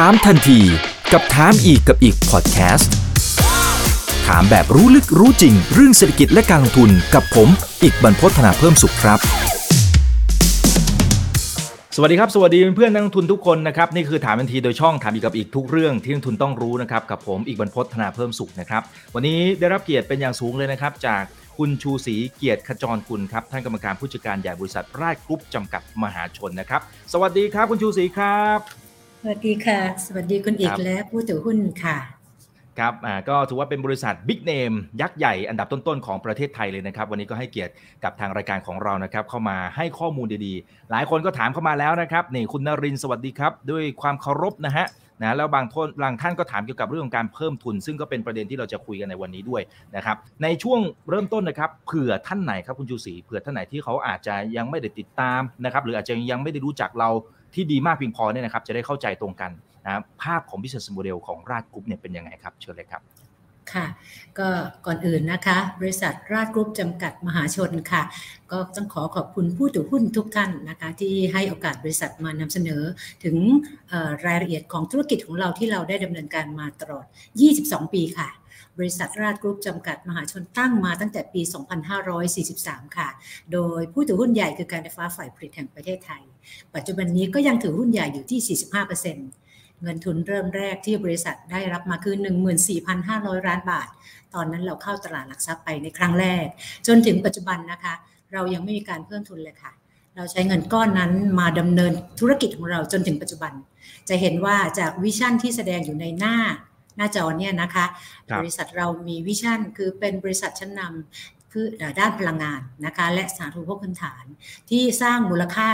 ถามทันทีกับถามอีกกับอีกพอดแคสต์ถามแบบรู้ลึกรู้จริง เรื่องเศรษฐกิจและการลงทุนกับผม อีกบรรพฒนาเพิ่มสุขครับ สวัสดีครับ สวัสดีเพื่อนนักลงทุนทุกคนนะครับนี่คือถามทันทีโดยช่องถามอีกกับอีกทุกเรื่องที่นักลงทุนต้องรู้นะครับกับผมอีกบรรพฒนาเพิ่มสุขนะครับวันนี้ได้รับเกียรติเป็นอย่างสูงเลยนะครับจากคุณชูศรีเกียรติขจรกุลครับท่านกรรมการผู้จัดการใหญ่บริษัทราชกรุ๊ปจำกัดมหาชนนะครับ สวัสดีครับคุณชูศรีครับ วัสดีค่ะ สวัสดีคุณเอกและผู้ถือหุ้นค่ะครับอ่าก็ถือว่าเป็นบริษัทบิ๊กเนมยักษ์ใหญ่อันดับต้นๆของประเทศไทยเลยนะครับ วันนี้ก็ให้เกียรติกับทางรายการของเรานะครับ เข้ามาให้ข้อมูลดีๆ หลายคนก็ถามเข้ามาแล้วนะครับนี่คุณนรินทร์สวัสดีครับ ด้วยความเคารพนะฮะนะแล้วบางท่านบางท่านก็ถามเกี่ยวกับเรื่องของการเพิ่มทุน ซึ่งก็เป็นประเด็นที่เราจะคุยกันในวันนี้ด้วยนะครับในช่วงเริ่มต้นนะครับเผื่อท่านไหนครับคุณชูศรีเผื่อท่านไหนที่เขาอาจจะยังไม่ได้ติดตามนะครับหรืออาจจะยังไม่ได้รู้จักเรา ที่ดีมากเพียงพอเนี่ยนะครับจะได้เข้าใจตรงกันนะภาพของ business model ของราชกรุ๊ปเนี่ยเป็นยังไงครับ เชิญเลยครับค่ะก็ก่อนอื่นนะคะ บริษัทราชกรุ๊ปจำกัดมหาชนค่ะ ก็ต้องขอขอบคุณผู้ถือหุ้นทุกท่านนะคะ ที่ให้โอกาสบริษัทมานำเสนอถึงรายละเอียดของธุรกิจของเราที่เราได้ดำเนินการมาตลอด 22 ปีค่ะ บริษัทราชกรุ๊ปจำกัดมหาชนตั้งมาตั้งแต่ปี 2543 ค่ะ โดยผู้ถือหุ้นใหญ่คือการไฟฟ้าฝ่ายผลิตแห่งประเทศไทย ปัจจุบันนี้ก็ยังถือหุ้นใหญ่อยู่ที่ 45%เงินทุนเริ่มแรกที่บริษัทได้รับมาคือ 14,500 ล้านบาท ตอนนั้นเราเข้าตลาดหลักทรัพย์ไปในครั้งแรก จนถึงปัจจุบันนะคะ เรายังไม่มีการเพิ่มทุนเลยค่ะ เราใช้เงินก้อนนั้นมาดำเนินธุรกิจของเราจนถึงปัจจุบัน จะเห็นว่าจากวิชั่นที่แสดงอยู่ในหน้า หน้าจอเนี่ยนะคะ บริษัทเรามีวิชั่นคือเป็นบริษัทชั้นนำคือด้านพลังงานนะคะและสาธารณูปโภคพื้นฐาน ที่สร้างมูลค่า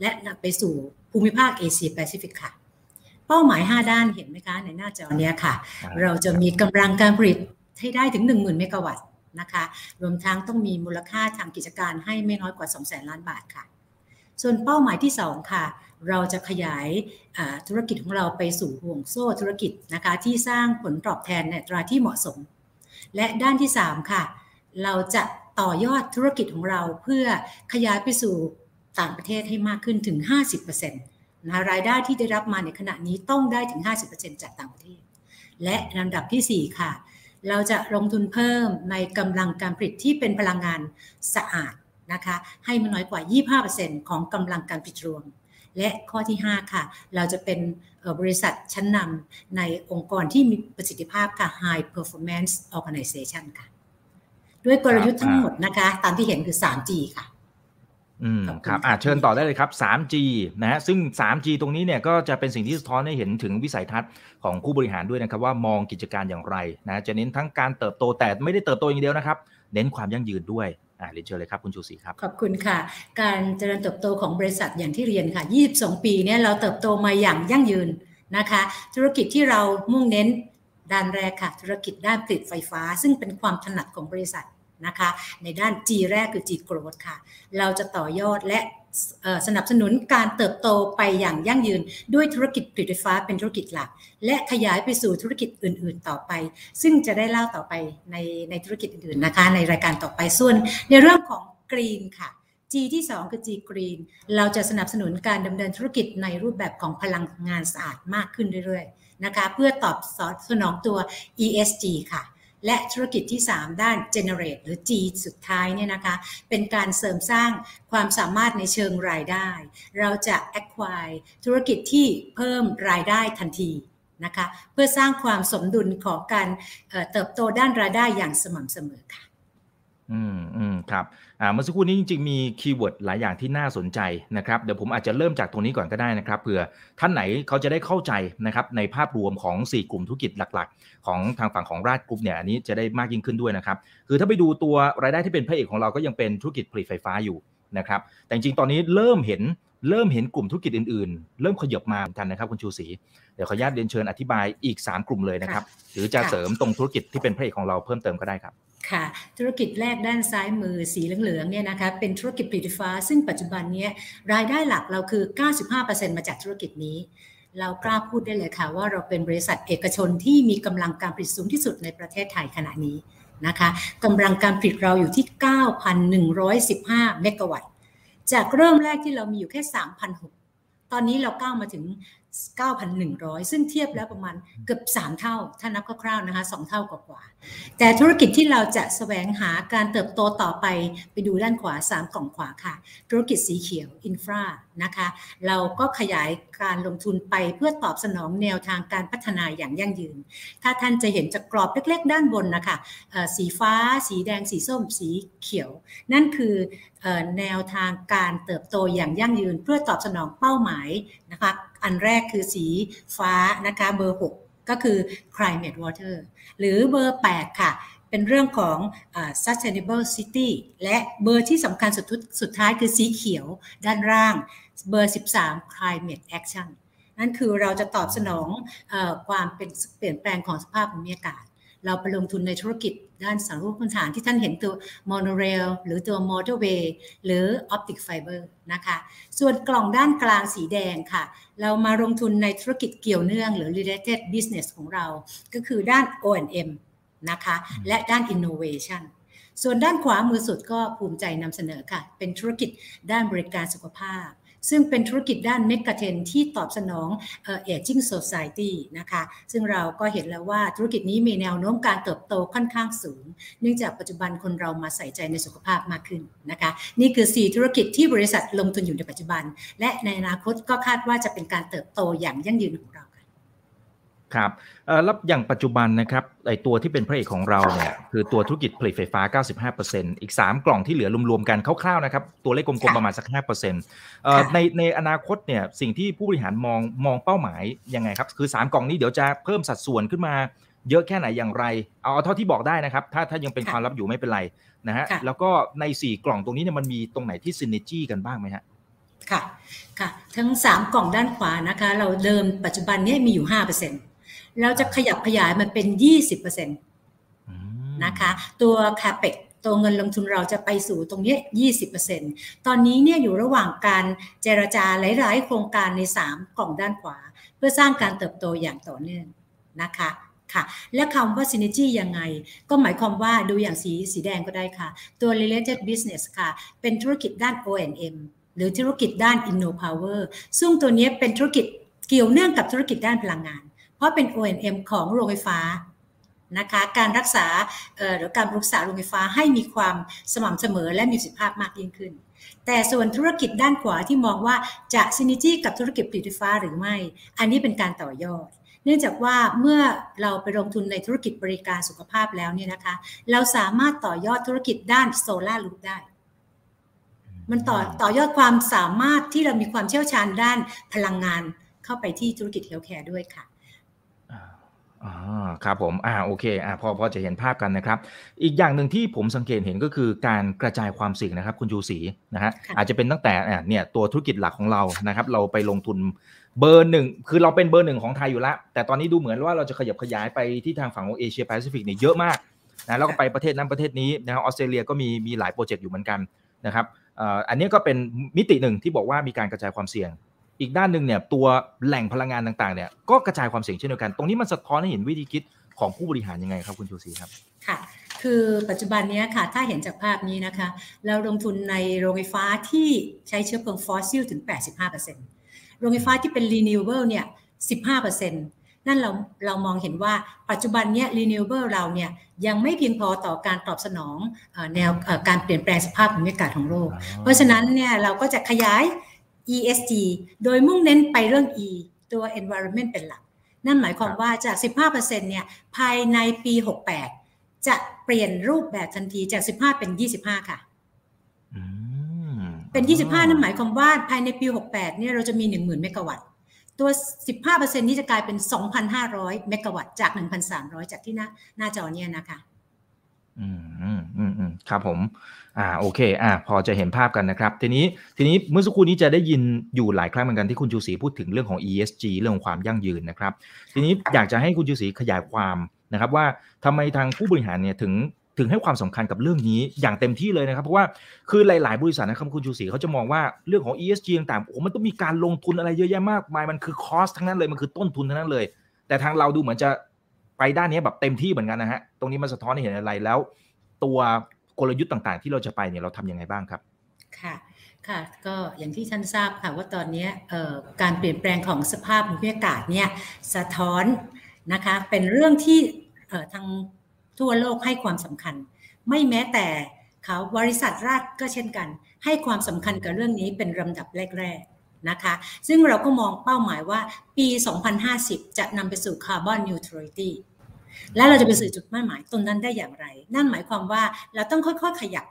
และนำไปสู่ภูมิภาคเอเชียแปซิฟิกค่ะ เป้าหมาย 5 ด้านเห็นไหมคะในหน้าจอเนี้ยค่ะ เราจะมีกำลังการผลิตให้ได้ถึง 10,000 เมกะวัตต์นะคะรวมทั้งต้องมีมูลค่าทางกิจการให้ไม่น้อยกว่า 200,000 ล้านบาทค่ะ ส่วนเป้าหมายที่ 2 ค่ะ เราจะขยายธุรกิจของเราไปสู่ห่วงโซ่ธุรกิจนะคะที่สร้างผลตอบแทนในตราที่เหมาะสม และด้านที่ 3 ค่ะ เราจะต่อยอดธุรกิจของเราเพื่อขยายไปสู่ต่างประเทศให้มากขึ้นถึง 50%นะรายได้ที่ได้รับมาในขณะนี้ต้องได้ถึง 50%จากต่างประเทศ และลำดับที่ 4 ค่ะ เราจะลงทุนเพิ่มในกำลังการผลิตที่เป็นพลังงานสะอาดนะคะให้มันน้อยกว่า 25%ของกำลังการผลิตรวม และข้อที่ 5 ค่ะ เราจะเป็นบริษัทชั้นนำในองค์กรที่มีประสิทธิภาพค่ะ High Performance Organization ค่ะ ด้วยกลยุทธ์ทั้งหมดนะคะ ตามที่เห็นคือ 3G ค่ะอืมครับอ่าเชิญต่อได้เลยครับ 3G นะฮะซึ่ง 3G ตรงนี้เนี่ยก็จะเป็นสิ่งที่สะท้อนให้เห็นถึงวิสัยทัศน์ของผู้บริหารด้วยนะครับ ว่ามองกิจการอย่างไรนะจะเน้นทั้งการเติบโตแต่ไม่ได้เติบโตอย่างเดียวนะครับ เน้นความยั่งยืนด้วย อ่าเรียนเชิญเลยครับคุณชูศรีครับ ขอบคุณค่ะ การเจริญเติบโตของบริษัทอย่างที่เรียนค่ะ 22 ปีเนี่ยเราเติบโตมาอย่างยั่งยืนนะคะ ธุรกิจที่เรามุ่งเน้นด้านแรกค่ะ ธุรกิจด้านผลิตไฟฟ้า ซึ่งเป็นความถนัดของบริษัทนะคะ ในด้าน G แรกคือ G growth ค่ะ เราจะต่อยอดและ สนับสนุนการเติบโตไปอย่างยั่งยืน ด้วยธุรกิจผลิตไฟฟ้าเป็นธุรกิจหลัก และขยายไปสู่ธุรกิจอื่น ๆ ต่อไป ซึ่งจะได้เล่าต่อไปในในธุรกิจอื่นๆนะคะในรายการต่อไปส่วน ในเรื่องของกรีนค่ะ G ที่ 2 คือ G Green เราจะสนับสนุนการดำเนินธุรกิจในรูปแบบของพลังงานสะอาดมากขึ้นเรื่อยๆนะคะเพื่อตอบสนองตัว ESG ค่ะ และธุรกิจที่ 3 ด้าน generate หรือ G สุดท้ายเนี่ยนะคะเป็นการเสริมสร้างความสามารถในเชิงรายได้ เราจะ acquire ธุรกิจที่เพิ่มรายได้ทันทีนะคะเพื่อสร้างความสมดุลของการเติบโตด้านรายได้อย่างสม่ำเสมอค่ะ อืมอืมครับ เมื่อสักครู่นี้จริงๆมี keyword หลายอย่างที่น่าสนใจนะครับเดี๋ยวผมอาจจะเริ่มจากตรงนี้ก่อนก็ได้นะครับเผื่อท่านไหนเขาจะได้เข้าใจนะครับในภาพรวมของ 4 กลุ่มธุรกิจหลักๆ ของทางฝั่งของราชกรุ๊ปเนี่ยอันนี้จะได้มากยิ่งขึ้นด้วยนะครับคือถ้าไปดูตัวรายได้ที่เป็นพระเอกของเราก็ยังเป็นธุรกิจผลิตไฟฟ้าอยู่นะครับแต่จริงๆตอนนี้เริ่มเห็นเริ่มเห็นกลุ่มธุรกิจอื่นๆ เริ่มขยับมาเหมือนกันนะครับคุณชูศรีเดี๋ยวขออนุญาตเรียนเชิญอธิบายอีก 3 กลุ่มเลยนะครับหรือจะเสริมตรงธุรกิจที่เป็นพระเอกของเราเพิ่มเติมก็ได้ครับ ค่ะธุรกิจแรกด้านซ้ายมือสีเหลืองๆเนี่ยนะคะเป็นธุรกิจผลิตไฟฟ้า ซึ่งปัจจุบันนี้รายได้หลักเราคือ 95%มาจากธุรกิจนี้ เรากล้าพูดได้เลยค่ะ ว่าเราเป็นบริษัทเอกชนที่มีกำลังการผลิตสูงที่สุดในประเทศไทยขณะนี้นะคะกำลังการผลิตเราอยู่ที่ 9,115 เมกะวัตต์ จากเริ่มแรกที่เรามีอยู่แค่3,006ตอนนี้เราก้าวมาถึง 9,100 ซึ่งเทียบแล้วประมาณเกือบ 3 เท่า ถ้านับคร่าวๆนะคะ 2 เท่ากว่าๆแต่ธุรกิจที่เราจะแสวงหาการเติบโตต่อไปไปดูด้านขวา 3 กล่องขวาค่ะ ธุรกิจสีเขียวอินฟรา นะคะ เราก็ขยายการลงทุนไปเพื่อตอบสนองแนวทางการพัฒนาอย่างยั่งยืน ถ้าท่านจะเห็นจากกรอบเล็กๆ ด้านบนนะคะสีฟ้า สีแดง สีส้ม สีเขียว นั่นคือแนวทางการเติบโตอย่างยั่งยืน เพื่อตอบสนองเป้าหมายนะคะ อันแรกคือสีฟ้านะคะเบอร์ 6 ก็คือ climate water หรือเบอร์ 8 ค่ะเป็นเรื่องของ sustainable city และเบอร์ที่สำคัญสุดสุดท้ายคือสีเขียวด้านล่าง เบอร์ 13 climate action นั่นคือเราจะตอบสนองอความเป็นเปลี่ยนแปลงของสภาพภูมิอากาศ เราไปลงทุนในธุรกิจด้านสาธารณูปโภคพื้นฐานที่ท่านเห็นตัว monorail หรือตัวมอเตอร์เวย์หรือ optic fiber นะคะ ส่วนกล่องด้านกลางสีแดงค่ะ เรามาลงทุนในธุรกิจเกี่ยวเนื่องหรือ related business ของเรา ก็คือด้าน O&M นะคะ และด้าน innovation ส่วนด้านขวามือสุดก็ภูมิใจนำเสนอค่ะ เป็นธุรกิจด้านบริการสุขภาพ ซึ่งเป็นธุรกิจด้าน megatrend ที่ตอบสนองเอจจิ้งโซซายตี้นะคะซึ่งเราก็เห็นแล้วว่าธุรกิจนี้มีแนวโน้มการเติบโตค่อนข้างสูง เนื่องจากปัจจุบันคนเรามาใส่ใจในสุขภาพมากขึ้นนะคะนี่คือ 4 ธุรกิจที่บริษัทลงทุนอยู่ในปัจจุบัน และในอนาคตก็คาดว่าจะเป็นการเติบโตอย่างยั่งยืนของเรา ครับแล้วอย่างปัจจุบันนะครับไอตัวที่เป็นพระเอกของเราเนี่ยคือตัวธุรกิจผลิตไฟฟ้า 95%อีก 3 กล่องที่เหลือรวมๆกันคร่าวๆนะครับตัวเลขกลมๆประมาณสัก 5%ในในอนาคตเนี่ยสิ่งที่ผู้บริหารมองมองเป้าหมายยังไงครับคือ 3 กล่องนี้เดี๋ยวจะเพิ่มสัดส่วนขึ้นมาเยอะแค่ไหนอย่างไร เอาเท่าที่บอกได้นะครับ ถ้าถ้ายังเป็นความลับอยู่ไม่เป็นไรนะฮะแล้วก็ใน 4 กล่องตรงนี้เนี่ยมันมีตรงไหนที่ซินเนจี้กันบ้างไหมฮะค่ะค่ะ ทั้ง 3 กล่องด้านขวานะคะ เราเดิมปัจจุบันนี้มีอยู่5%เราจะขยับขยายมันเป็น 20%นะคะ ตัว CAPEX ตัวเงินลงทุนเราจะไปสู่ตรงนี้ 20%ตอนนี้เนี่ยอยู่ระหว่างการเจรจาหลาย ๆ โครงการใน 3 กล่องด้านขวา เพื่อสร้างการเติบโตอย่างต่อเนื่องนะคะค่ะและคำว่า synergy ยังไง ก็หมายความว่าดูอย่างสีสีแดงก็ได้ค่ะ ตัว related business ค่ะ เป็นธุรกิจด้าน O&M หรือธุรกิจด้าน InnoPower ซึ่งตัวนี้เป็นธุรกิจเกี่ยวเนื่องกับธุรกิจด้านพลังงาน เพราะเป็น O&M ของโรงไฟฟ้านะคะการรักษาหรือการรักษาโรงไฟฟ้าให้มีความสม่ำเสมอและมีประสิทธิภาพมากยิ่งขึ้น แต่ส่วนธุรกิจด้านขวาที่มองว่าจะซินิจี้กับธุรกิจผลิตไฟฟ้าหรือไม่ อันนี้เป็นการต่อยอด เนื่องจากว่าเมื่อเราไปลงทุนในธุรกิจบริการสุขภาพแล้วเนี่ยนะคะ เราสามารถต่อยอดธุรกิจด้านโซลารูฟได้ มันต่อต่อยอดความสามารถที่เรามีความเชี่ยวชาญด้านพลังงานเข้าไปที่ธุรกิจ healthcare ด้วยค่ะ อ๋อครับผมอ่าโอเคอ่าพอพอจะเห็นภาพกันนะครับ อีกอย่างหนึ่งที่ผมสังเกตเห็นก็คือการกระจายความเสี่ยงนะครับคุณชูศรีนะฮะอาจจะเป็นตั้งแต่เนี่ยตัวธุรกิจหลักของเรานะครับเราไปลงทุนเบอร์หนึ่งคือเราเป็นเบอร์หนึ่งของไทยอยู่แล้ว แต่ตอนนี้ดูเหมือนว่าเราจะขยับขยายไปที่ทางฝั่งของเอเชียแปซิฟิกเนี่ยเยอะมากนะแล้วก็ไปประเทศนั้นประเทศนี้นะครับออสเตรเลียก็มีมีหลายโปรเจกต์อยู่เหมือนกันนะครับอันนี้ก็เป็นมิติหนึ่งที่บอกว่ามีการกระจายความเสี่ยง อีกด้านหนึ่งเนี่ยตัวแหล่งพลังงานต่างๆเนี่ยก็กระจายความเสี่ยงเช่นเดียวกัน ตรงนี้มันสะท้อนให้เห็นวิธีคิดของผู้บริหารยังไงครับคุณชูศรีครับค่ะคือปัจจุบันนี้ค่ะถ้าเห็นจากภาพนี้นะคะ เราลงทุนในโรงไฟฟ้าที่ใช้เชื้อเพลิงฟอสซิลถึง 85%โรงไฟฟ้าที่เป็น renewable เนี่ย 15%นั่นเราเรามองเห็นว่าปัจจุบันเนี้ย renewable เราเนี่ยยังไม่เพียงพอต่อการตอบสนองแนวการเปลี่ยนแปลงสภาพภูมิอากาศของโลก เพราะฉะนั้นเนี่ยเราก็จะขยาย ESG โดยมุ่งเน้นไปเรื่อง E ตัว environment เป็นหลัก นั่นหมายความว่าจาก 15%เนี่ยภายในปี 68 จะเปลี่ยนรูปแบบทันทีจาก 15 เป็น 25 ค่ะเป็น 25 นั่นหมายความว่าภายในปี 68 เนี่ยเราจะมี 10,000 เมกะวัตต์ ตัว 15%นี้จะกลายเป็น 2,500 เมกะวัตต์จาก 1,300 จากที่หน้าหน้าจอเนี่ยนะคะ อืมอืมอืมครับผม อ่าโอเค อ่า พอจะเห็นภาพกันนะครับ ทีนี้ทีนี้เมื่อสักครู่นี้จะได้ยินอยู่หลายครั้งเหมือนกันที่คุณชูศรีพูดถึงเรื่องของ ESG เรื่องของความยั่งยืนนะครับ ทีนี้อยากจะให้คุณชูศรีขยายความนะครับ ว่าทำไมทางผู้บริหารเนี่ยถึงถึงให้ความสำคัญกับเรื่องนี้อย่างเต็มที่เลยนะครับ เพราะว่าคือหลาย ๆ บริษัทนะครับคุณชูศรีเขาจะมองว่าเรื่องของ ESG ต่างๆโอ้มันต้องมีการลงทุนอะไรเยอะแยะมากมายมันคือคอสทั้งนั้นเลยมันคือต้นทุนทั้งนั้นเลย แต่ทางเราดูเหมือนจะ ไปด้านนี้แบบเต็มที่เหมือนกันนะฮะ ตรงนี้มันสะท้อนให้เห็นอะไรแล้ว ตัวกลยุทธ์ต่างๆ ที่เราจะไปเนี่ยเราทำยังไงบ้างครับ ค่ะค่ะก็อย่างที่ท่านทราบค่ะว่าตอนนี้การเปลี่ยนแปลงของสภาพภูมิอากาศเนี่ยสะท้อนนะคะเป็นเรื่องที่ทางทั่วโลกให้ความสำคัญ ไม่แม้แต่เขาบริษัทรัฐก็เช่นกัน ให้ความสำคัญกับเรื่องนี้เป็นลำดับแรกๆ นะคะ ซึ่งเราก็มองเป้าหมายว่าปี 2050 จะนำไปสู่คาร์บอนนิวทรัลิตี้และเราจะไปสู่จุดหมายตรงนั้นได้อย่างไร นั่นหมายความว่าเราต้องค่อยๆ ขยับ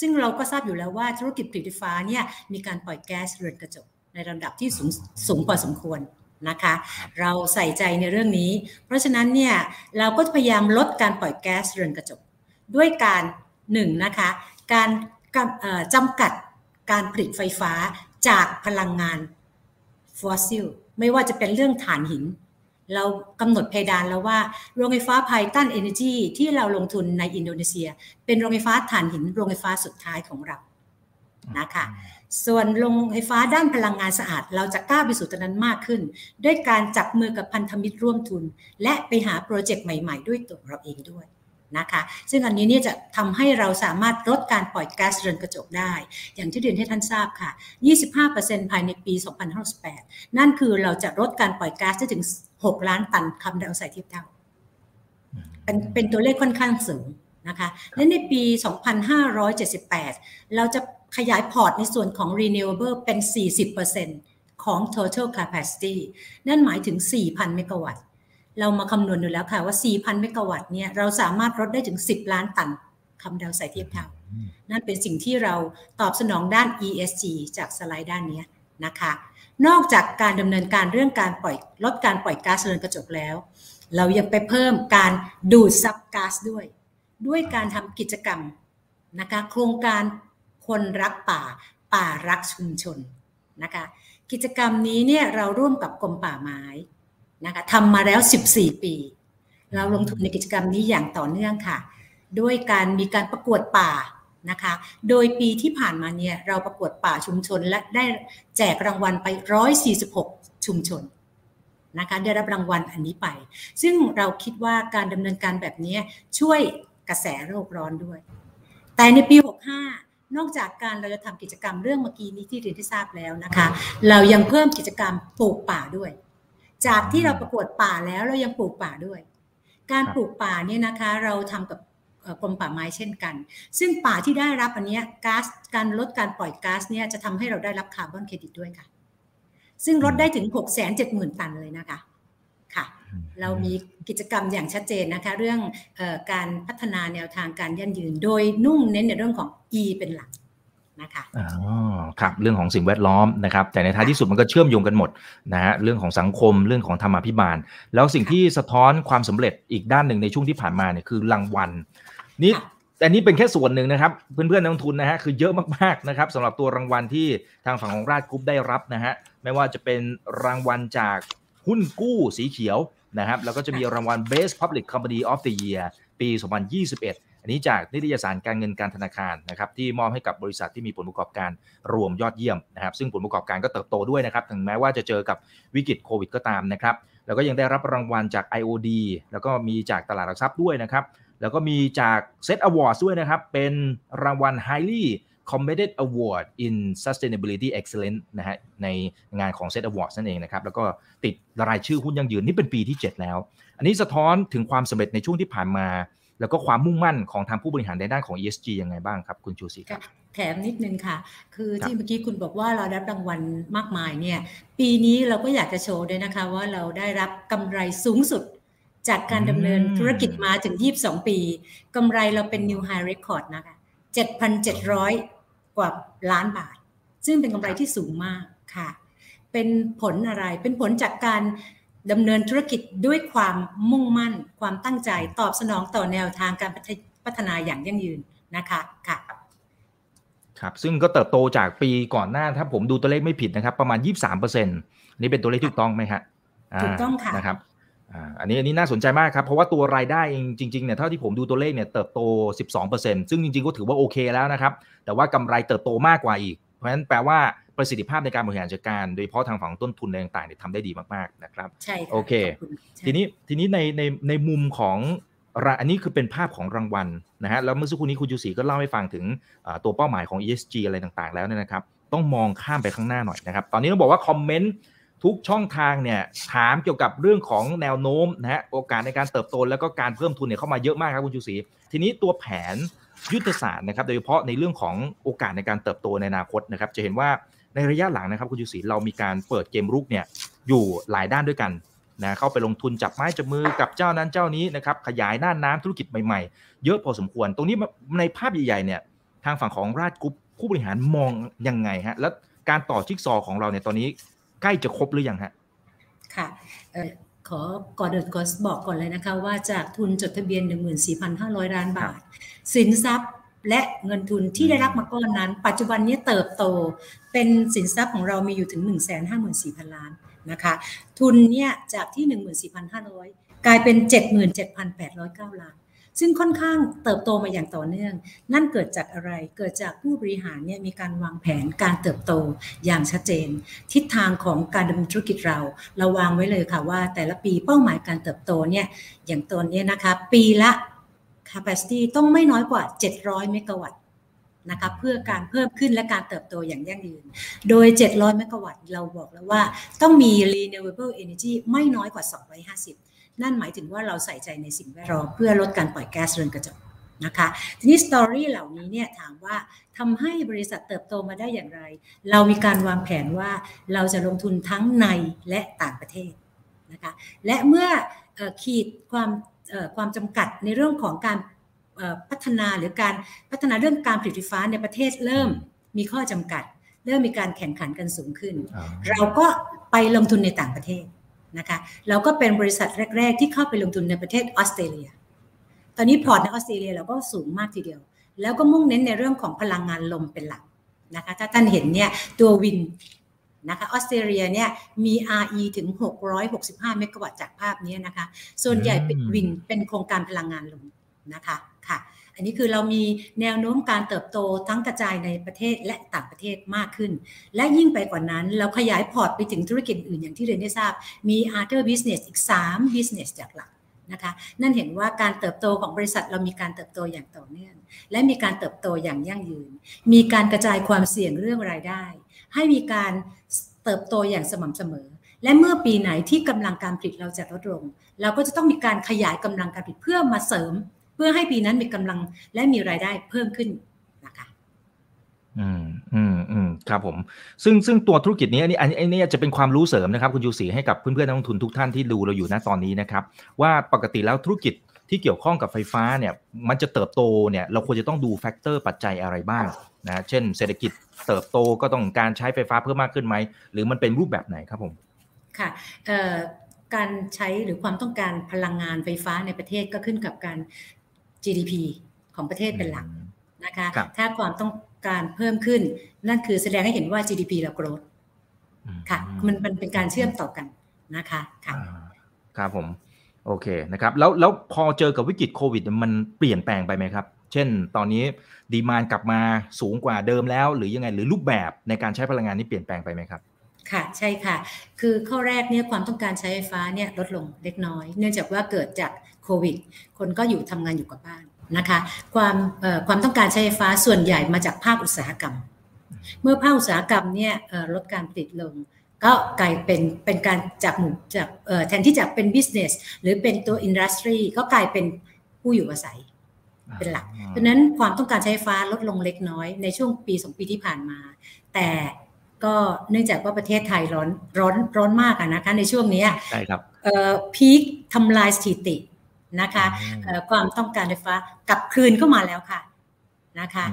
ซึ่งเราก็ทราบอยู่แล้วว่าธุรกิจผลิตไฟฟ้าเนี่ยมีการปล่อยแก๊สเรือนกระจกในระดับที่สูงสูงพอสมควรนะคะ เราใส่ใจในเรื่องนี้ เพราะฉะนั้นเนี่ยเราก็พยายามลดการปล่อยแก๊สเรือนกระจก ด้วยการหนึ่งนะคะ การจำกัดการผลิตไฟฟ้า จากพลังงานฟอสซิลไม่ว่าจะเป็นเรื่องถ่านหิน เรากำหนดเพดานแล้วว่าโรงไฟฟ้าไพตันเอเนจีที่เราลงทุนในอินโดนีเซีย เป็นโรงไฟฟ้าถ่านหิน โรงไฟฟ้าสุดท้ายของเรานะคะส่วนโรงไฟฟ้าด้านพลังงานสะอาด เราจะกล้าไปสู่ตรงนั้นมากขึ้น ด้วยการจับมือกับพันธมิตรร่วมทุน และไปหาโปรเจกต์ใหม่ ๆ ด้วยตัวเราเองด้วย นะคะ ซึ่งอันนี้เนี่ยจะทำให้เราสามารถลดการปล่อยก๊าซเรือนกระจกได้ อย่างที่เรียนให้ท่านทราบค่ะ 25%ภายในปี 2058 นั่นคือเราจะลดการปล่อยก๊าซได้ถึง 6 ล้านตันคาร์บอนไดออกไซด์เทียบเท่าเป็นเป็นตัวเลขค่อนข้างสูงนะคะ และในปี 2578 เราจะขยายพอร์ตในส่วนของ renewable เป็น 40%ของ total capacity นั่นหมายถึง 4,000 เมกะวัตต์ เรามาคำนวณดูแล้วค่ะว่า 4,000 เมกะวัตต์เนี่ยเราสามารถลดได้ถึง 10 ล้านตันคำเดาใส่เทียบเท่า นั่นเป็นสิ่งที่เราตอบสนองด้าน ESG จากสไลด์ด้านนี้นะคะ นอกจากการดำเนินการเรื่องการปล่อยลดการปล่อยก๊าซเรือนกระจกแล้ว เรายังไปเพิ่มการดูดซับก๊าซด้วย ด้วยการทำกิจกรรมนะคะโครงการคนรักป่า ป่ารักชุมชนนะคะกิจกรรมนี้เนี่ยเราร่วมกับกรมป่าไม้ นะคะทำมาแล้ว 14 ปี เราลงทุนในกิจกรรมนี้อย่างต่อเนื่องค่ะ ด้วยการมีการประกวดป่านะคะ โดยปีที่ผ่านมาเนี่ยเราประกวดป่าชุมชนและได้แจกรางวัลไป 146 ชุมชนนะคะได้รับรางวัลอันนี้ไป ซึ่งเราคิดว่าการดำเนินการแบบนี้ช่วยกระแสโลกร้อนด้วย แต่ในปี 65 นอกจากการเราจะทำกิจกรรมเรื่องเมื่อกี้นี้ที่เรียนที่ทราบแล้วนะคะ เรายังเพิ่มกิจกรรมปลูกป่าด้วย จากที่เราประกวดป่าแล้วเรายังปลูกป่าด้วย การปลูกป่าเนี่ยนะคะ เราทำกับกรมป่าไม้เช่นกัน ซึ่งป่าที่ได้รับอันนี้ก๊าซการลดการปล่อยก๊าซเนี่ยจะทำให้เราได้รับคาร์บอนเครดิตด้วยค่ะ ซึ่งลดได้ถึง 6 7 0 0 0 0 ตันเลยนะคะค่ะ เรามีกิจกรรมอย่างชัดเจนนะคะ เรื่องอการพัฒนาแนวทางการยั่งยืน โดยนุ่งเน้นในเรื่องของ E เป็นหลัก นะคะอ๋อครับเรื่องของสิ่งแวดล้อมนะครับ แต่ในท้ายที่สุดมันก็เชื่อมโยงกันหมดนะฮะเรื่องของสังคมเรื่องของธรรมาภิบาล แล้วสิ่งที่สะท้อนความสำเร็จอีกด้านหนึ่งในช่วงที่ผ่านมาเนี่ยคือรางวัลนี่แต่นี้เป็นแค่ส่วนหนึ่งนะครับเพื่อนๆนักลงทุนนะฮะคือเยอะมากๆนะครับสำหรับตัวรางวัลที่ทางฝั่งของราชกรุ๊ปได้รับนะฮะไม่ว่าจะเป็นรางวัลจากหุ้นกู้สีเขียวนะครับแล้วก็จะมีรางวัล Best Public Company of the Year ปี 2021 อันนี้จากนิตยสารการเงินการธนาคารนะครับที่มอบให้กับบริษัทที่มีผลประกอบการรวมยอดเยี่ยมนะครับ ซึ่งผลประกอบการก็เติบโตด้วยนะครับถึงแม้ว่าจะเจอกับวิกฤตโควิดก็ตามนะครับแล้วก็ยังได้รับรางวัลจาก IOD แล้วก็มีจากตลาดหลักทรัพย์ด้วยนะครับ แล้วก็มีจาก Set Awards ด้วยนะครับ เป็นรางวัล Highly Commended Award in Sustainability Excellence นะฮะในงานของ Set Awards นั่นเองนะครับ แล้วก็ติดรายชื่อหุ้นยั่งยืนนี่เป็นปีที่ 7 แล้ว อันนี้สะท้อนถึงความสำเร็จในช่วงที่ผ่านมา แล้วก็ความมุ่งมั่นของทางผู้บริหารในด้านของ ESG ยังไงบ้างครับ คุณชูศรีครับแถมนิดนึงค่ะ คือที่เมื่อกี้คุณบอกว่าเราได้รางวัลมากมายเนี่ย ปีนี้เราก็อยากจะโชว์ด้วยนะคะว่าเราได้รับกำไรสูงสุด จากการดำเนินธุรกิจมาถึง 22 ปีกำไรเราเป็น New High Record นะคะ 7,700 กว่าล้านบาท ซึ่งเป็นกำไรที่สูงมากค่ะ เป็นผลอะไร เป็นผลจากการ ดำเนินธุรกิจด้วยความมุ่งมั่น ความตั้งใจตอบสนองต่อแนวทางการพัฒนาอย่างยั่งยืนนะคะค่ะครับซึ่งก็เติบโตจากปีก่อนหน้าถ้าผมดูตัวเลขไม่ผิดนะครับ ประมาณ 23%นนี่เป็นตัวเลขถูกต้องไหมครับถูกต้องค่ะนะครับอันนี้อันนี้น่าสนใจมากครับ เพราะว่าตัวรายได้เองจริงๆเนี่ยเท่าที่ผมดูตัวเลขเนี่ยเติบโต 12%ซึ่งจริงๆก็ถือว่าโอเคแล้วนะครับ แต่ว่ากำไรเติบโตมากกว่าอีก เพราะฉะนั้นแปลว่า ประสิทธิภาพในการบริหารจัดการ โดยเฉพาะทางฝั่งต้นทุนต่างๆเนี่ยทำได้ดีมากๆนะครับใช่โอเค ทีนี้ทีนี้ในในในมุมของอันนี้คือเป็นภาพของรางวัลนะฮะแล้วเมื่อสักครู่นี้คุณยูสีก็เล่าให้ฟังถึงตัวเป้าหมายของ ESG อะไรต่างๆ แล้วเนี่ยนะครับ ต้องมองข้ามไปข้างหน้าหน่อยนะครับ ตอนนี้ต้องบอกว่าคอมเมนต์ทุกช่องทางเนี่ยถามเกี่ยวกับเรื่องของแนวโน้มนะฮะโอกาสในการเติบโตแล้วก็การเพิ่มทุนเนี่ยเข้ามาเยอะมากครับคุณชูศรีทีนี้ตัวแผนยุทธศาสตร์นะครับโดยเฉพาะในเรื่องของโอกาสในการเติบโตในอนาคตนะครับ จะเห็นว่า ในระยะหลังนะครับคุณชูศรีเรามีการเปิดเกมรุกเนี่ยอยู่หลายด้านด้วยกันนะเข้าไปลงทุนจับไม้จับมือกับเจ้านั้นเจ้านี้นะครับขยายหน้าน้ำธุรกิจใหม่ๆ เยอะพอสมควร ตรงนี้ในภาพใหญ่ๆเนี่ยทางฝั่งของราชกุ๊ปผู้บริหารมองยังไงฮะแล้วการต่อชิกซอของเราเนี่ยตอนนี้ใกล้จะครบหรือยังฮะค่ะขอก่อนเดินก็บอกก่อนเลยนะคะว่าจากทุนจดทะเบียน 14,500 ล้านบาท สินทรัพย์ และเงินทุนที่ได้รับมาก้อนนั้น ปัจจุบันนี้เติบโตเป็นสินทรัพย์ของเรามีอยู่ถึง 154,000 ล้านนะคะทุนเนี่ยจากที่ 14,500 กลายเป็น 77,809 ล้าน ซึ่งค่อนข้างเติบโตมาอย่างต่อเนื่อง นั่นเกิดจากอะไรเกิดจากผู้บริหารเนี่ยมีการวางแผนการเติบโตอย่างชัดเจน ทิศทางของการดำเนินธุรกิจเรา เราวางไว้เลยค่ะว่าแต่ละปีเป้าหมายการเติบโตเนี่ยอย่างตัวนี้นะคะปีละ capacity ต้องไม่น้อยกว่า 700 เมกะวัตต์นะคะเพื่อการเพิ่มขึ้นและการเติบโตอย่างยั่งยืน โดย 700 เมกะวัตต์เราบอกแล้วว่าต้องมี renewable energy ไม่น้อยกว่า 250 นั่นหมายถึงว่าเราใส่ใจในสิ่งแวดล้อมเพื่อลดการปล่อยแก๊สเรือนกระจกนะคะทีนี้สตอรี่เหล่านี้เนี่ยถามว่าทำให้บริษัทเติบโตมาได้อย่างไร เรามีการวางแผนว่าเราจะลงทุนทั้งในและต่างประเทศนะคะและเมื่อขีดความ ความจำกัดในเรื่องของการพัฒนาหรือการพัฒนาเรื่องการผลิตไฟฟ้าในประเทศเริ่มมีข้อจำกัด เริ่มมีการแข่งขันกันสูงขึ้น เราก็ไปลงทุนในต่างประเทศนะคะเราก็เป็นบริษัทแรก ๆ ที่เข้าไปลงทุนในประเทศออสเตรเลีย ตอนนี้พอร์ตในออสเตรเลียเราก็สูงมากทีเดียว แล้วก็มุ่งเน้นในเรื่องของพลังงานลมเป็นหลักนะคะถ้าท่านเห็นเนี่ยตัววิน นะคะออสเตรเลียเนี่ยมี RE ถึง 665 เมกะวัตต์จากภาพนี้นะคะ ส่วนใหญ่เป็นวินเป็นโครงการพลังงานลมนะคะค่ะ อันนี้คือเรามีแนวโน้มการเติบโตทั้งกระจายในประเทศและต่างประเทศมากขึ้น และยิ่งไปกว่านั้น เราขยายพอร์ตไปถึงธุรกิจอื่นอย่างที่เรียนได้ทราบ มี other business อีก 3 business จากหลักนะคะนั่นเห็นว่าการเติบโตของบริษัทเรามีการเติบโตอย่างต่อเนื่อง และมีการเติบโตอย่างยั่งยืน มีการกระจายความเสี่ยงเรื่องรายได้ ให้มีการเติบโตอย่างสม่ำเสมอ และเมื่อปีไหนที่กำลังการผลิตเราจะลดลง เราก็จะต้องมีการขยายกำลังการผลิตเพื่อมาเสริม เพื่อให้ปีนั้นมีกำลังและมีรายได้เพิ่มขึ้นนะคะอืมอืมอืมครับผม ซึ่งซึ่งตัวธุรกิจนี้อันนี้อันนี้จะเป็นความรู้เสริมนะครับ คุณยูสีให้กับเพื่อนๆนักลงทุนทุกท่านที่ดูเราอยู่ณตอนนี้นะครับ ว่าปกติแล้วธุรกิจที่เกี่ยวข้องกับไฟฟ้าเนี่ย มันจะเติบโตเนี่ย เราควรจะต้องดูแฟกเตอร์ปัจจัยอะไรบ้าง นะเช่นเศรษฐกิจเติบโตก็ต้องการใช้ไฟฟ้าเพิ่มมากขึ้นไหม หรือมันเป็นรูปแบบไหนครับผม ค่ะการใช้หรือความต้องการพลังงานไฟฟ้าในประเทศก็ขึ้นกับการ GDP ของประเทศเป็นหลักนะคะถ้าความต้องการเพิ่มขึ้น นั่นคือแสดงให้เห็นว่า GDP เราโกรธค่ะมันมันเป็นการเชื่อมต่อกันนะคะค่ะครับผม โอเคนะครับ แล้วแล้วพอเจอกับวิกฤตโควิด มันเปลี่ยนแปลงไปไหมครับ เช่น ตอนนี้ดีมานกลับมาสูงกว่าเดิมแล้ว หรือยังไงหรือรูปแบบในการใช้พลังงานนี่เปลี่ยนแปลงไปไหมครับค่ะใช่ค่ะ คือข้อแรกเนี่ยความต้องการใช้ไฟฟ้าเนี่ยลดลงเล็กน้อย เนื่องจากว่าเกิดจากโควิด คนก็อยู่ทำงานอยู่กับบ้านนะคะ ความความต้องการใช้ไฟฟ้าส่วนใหญ่มาจากภาคอุตสาหกรรม เมื่อภาคอุตสาหกรรมเนี่ยลดการผลิตลง ก็กลายเป็นเป็นการจากหมู่จากแทนที่จะเป็น business หรือเป็นตัว industry ก็กลายเป็นผู้อยู่อาศัย เป็นหลัก เพราะนั้นความต้องการใช้ไฟฟ้าลดลงเล็กน้อยในช่วงปีสองปีที่ผ่านมา แต่ก็เนื่องจากว่าประเทศไทยร้อนร้อนร้อนมากนะคะในช่วงนี้ใช่ครับพีคทำลายสถิตินะคะความต้องการไฟฟ้ากลับคืนเข้ามาแล้วค่ะนะคะ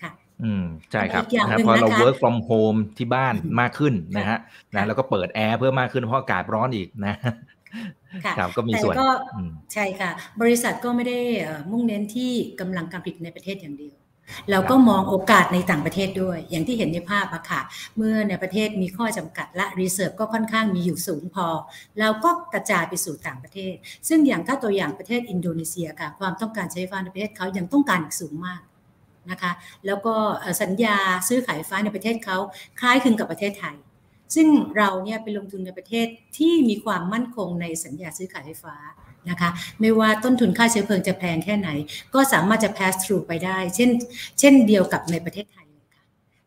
ค่ะอืมใช่ครับเพราะเรา work from home ที่บ้านมากขึ้นนะฮะนะแล้วก็เปิดแอร์เพิ่มมากขึ้นเพราะอากาศร้อนอีกนะ ครับก็มีส่วนใช่ค่ะ บริษัทก็ไม่ได้มุ่งเน้นที่กำลังการผลิตในประเทศอย่างเดียวเราก็มองโอกาสในต่างประเทศด้วย อย่างที่เห็นในภาพอะค่ะ เมื่อในประเทศมีข้อจำกัดและ reserve ก็ค่อนข้างมีอยู่สูงพอ เราก็กระจายไปสู่ต่างประเทศ ซึ่งอย่างถ้าตัวอย่างประเทศอินโดนีเซียค่ะ ความต้องการใช้ไฟฟ้าในประเทศเขายังต้องการอีกสูงมากนะคะ แล้วก็สัญญาซื้อขายไฟฟ้าในประเทศเขาคล้ายคลึงกับประเทศไทย ซึ่งเราเนี่ยไปลงทุนในประเทศที่มีความมั่นคงในสัญญาซื้อขายไฟฟ้านะคะไม่ว่าต้นทุนค่าเชื้อเพลิงจะแพงแค่ไหน ก็สามารถจะ pass through ไปได้ เช่น เช่นเดียวกับในประเทศไทยเลยค่ะ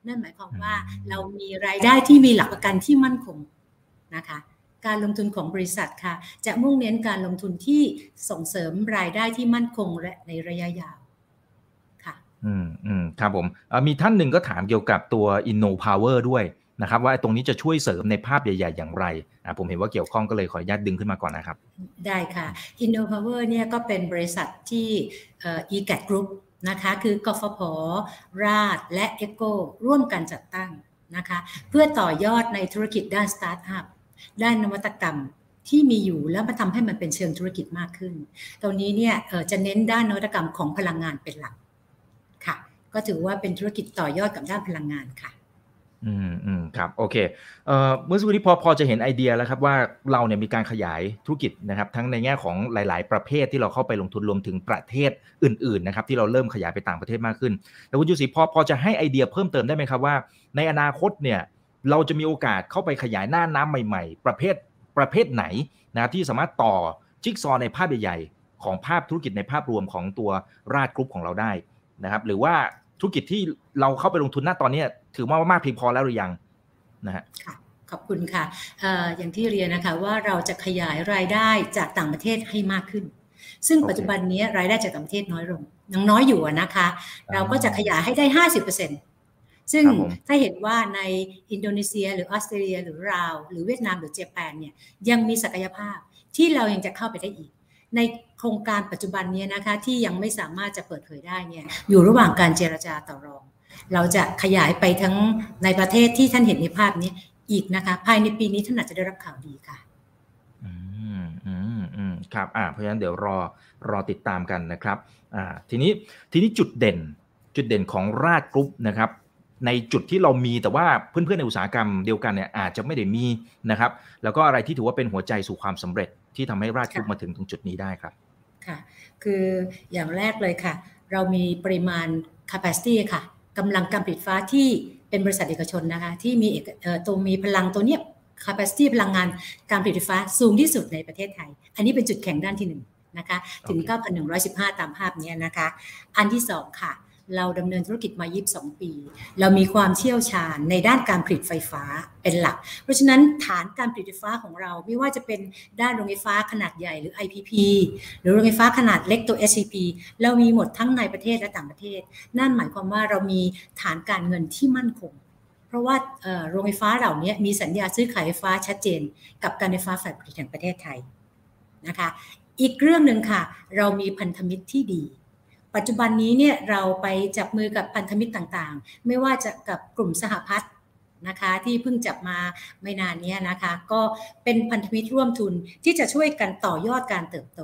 นั่นหมายความว่าเรามีรายได้ที่มีหลักประกันที่มั่นคงนะคะการลงทุนของบริษัทค่ะ จะมุ่งเน้นการลงทุนที่ส่งเสริมรายได้ที่มั่นคงและในระยะยาวค่ะ อืมอืมครับผมมีท่านหนึ่งก็ถามเกี่ยวกับตัว InnoPower ด้วย นะครับว่าตรงนี้จะช่วยเสริมในภาพใหญ่ ๆ อย่างไรผมเห็นว่าเกี่ยวข้องก็เลยขออนุญาตดึงขึ้นมาก่อนนะครับ ได้ค่ะ InnoPower เนี่ยก็เป็นบริษัทที่ EGAT Group นะคะคือกฟผ ราชและ EGCO ร่วมกันจัดตั้งนะคะเพื่อต่อยอดในธุรกิจด้านสตาร์ทอัพด้านนวัตกรรมที่มีอยู่แล้วมาทำให้มันเป็นเชิงธุรกิจมากขึ้น ตรงนี้เนี่ยจะเน้นด้านนวัตกรรมของพลังงานเป็นหลักค่ะ ก็ถือว่าเป็นธุรกิจต่อยอดกับด้านพลังงานค่ะ อืมอืมครับโอเคเอ่อเมื่อสักครู่นี้พอพอจะเห็นไอเดียแล้วครับว่าเราเนี่ยมีการขยายธุรกิจนะครับ ทั้งในแง่ของหลาย ๆ ประเภทที่เราเข้าไปลงทุนรวมถึงประเทศอื่น ๆ นะครับ ที่เราเริ่มขยายไปต่างประเทศมากขึ้นแต่คุณยูสีพอพอจะให้ไอเดียเพิ่มเติมได้ไหมครับว่า ในอนาคตเนี่ยเราจะมีโอกาสเข้าไปขยายหน้าน้ำใหม่ ๆ ประเภทประเภทไหนนะที่สามารถต่อจิ๊กซอในภาพใหญ่ๆของภาพธุรกิจในภาพรวมของตัวราดกรุ๊ปของเราได้นะครับ หรือว่า ธุรกิจที่เราเข้าไปลงทุนหน้าตอนนี้ถือว่ามากเพียงพอแล้วหรือยังนะฮะขอบคุณค่ะออย่างที่เรียนนะคะว่าเราจะขยายรายได้จากต่างประเทศให้มากขึ้น ซึ่งปัจจุบันนี้รายได้จากต่างประเทศน้อยลงยังน้อยอยู่นะคะ เราก็จะขยายให้ได้ห้าสิบเปอร์เซ็นต์ซึ่งถ้าเห็นว่าในอินโดนีเซีย หรือออสเตรเลีย หรือลาว หรือเวียดนามหรือเจแปนเนี่ยยังมีศักยภาพที่เรายังจะเข้าไปได้อีก ใน โครงการปัจจุบันนี้นะคะที่ยังไม่สามารถจะเปิดเผยได้เนี่ยอยู่ระหว่างการเจรจาต่อรอง เราจะขยายไปทั้งในประเทศที่ท่านเห็นในภาพนี้อีกนะคะ ภายในปีนี้ท่านอาจจะได้รับข่าวดีค่ะอืมอืมอืมครับอ่าเพราะฉะนั้นเดี๋ยวรอรอติดตามกันนะครับอ่าทีนี้ทีนี้จุดเด่นจุดเด่นของราดกรุ๊ปนะครับ ในจุดที่เรามีแต่ว่าเพื่อนๆในอุตสาหกรรมเดียวกันเนี่ยอาจจะไม่ได้มีนะครับ แล้วก็อะไรที่ถือว่าเป็นหัวใจสู่ความสำเร็จที่ทำให้ราชกรุ๊ปมาถึงตรงจุดนี้ได้ครับ ค่ะ คืออย่างแรกเลยค่ะ เรามีปริมาณ capacity ค่ะกำลังการผลิตฟ้าที่เป็นบริษัทเอกชนนะคะ ที่มีตัวมีพลังตัวเนี้ย capacity พลังงานการผลิตไฟฟ้าสูงที่สุดในประเทศไทย อันนี้เป็นจุดแข็งด้านที่หนึ่งนะคะ ถึง 9,115 ตามภาพนี้นะคะ อันที่สองค่ะ เราดำเนินธุรกิจมา 22 ปี เรามีความเชี่ยวชาญในด้านการผลิตไฟฟ้าเป็นหลัก เพราะฉะนั้นฐานการผลิตไฟฟ้าของเราไม่ว่าจะเป็นด้านโรงไฟฟ้าขนาดใหญ่หรือ IPP หรือโรงไฟฟ้าขนาดเล็กตัว SCP เรามีหมดทั้งในประเทศและต่างประเทศ นั่นหมายความว่าเรามีฐานการเงินที่มั่นคง เพราะว่าโรงไฟฟ้าเหล่านี้มีสัญญาซื้อขายไฟฟ้าชัดเจน กับการไฟฟ้าฝ่ายผลิตแห่งประเทศไทยนะคะ อีกเรื่องหนึ่งค่ะ เรามีพันธมิตรที่ดี ปัจจุบันนี้เนี่ยเราไปจับมือกับพันธมิตรต่างๆ ไม่ว่าจะกับกลุ่มสหพัฒน์นะคะที่เพิ่งจับมาไม่นานนี้นะคะ ก็เป็นพันธมิตรร่วมทุนที่จะช่วยกันต่อยอดการเติบโต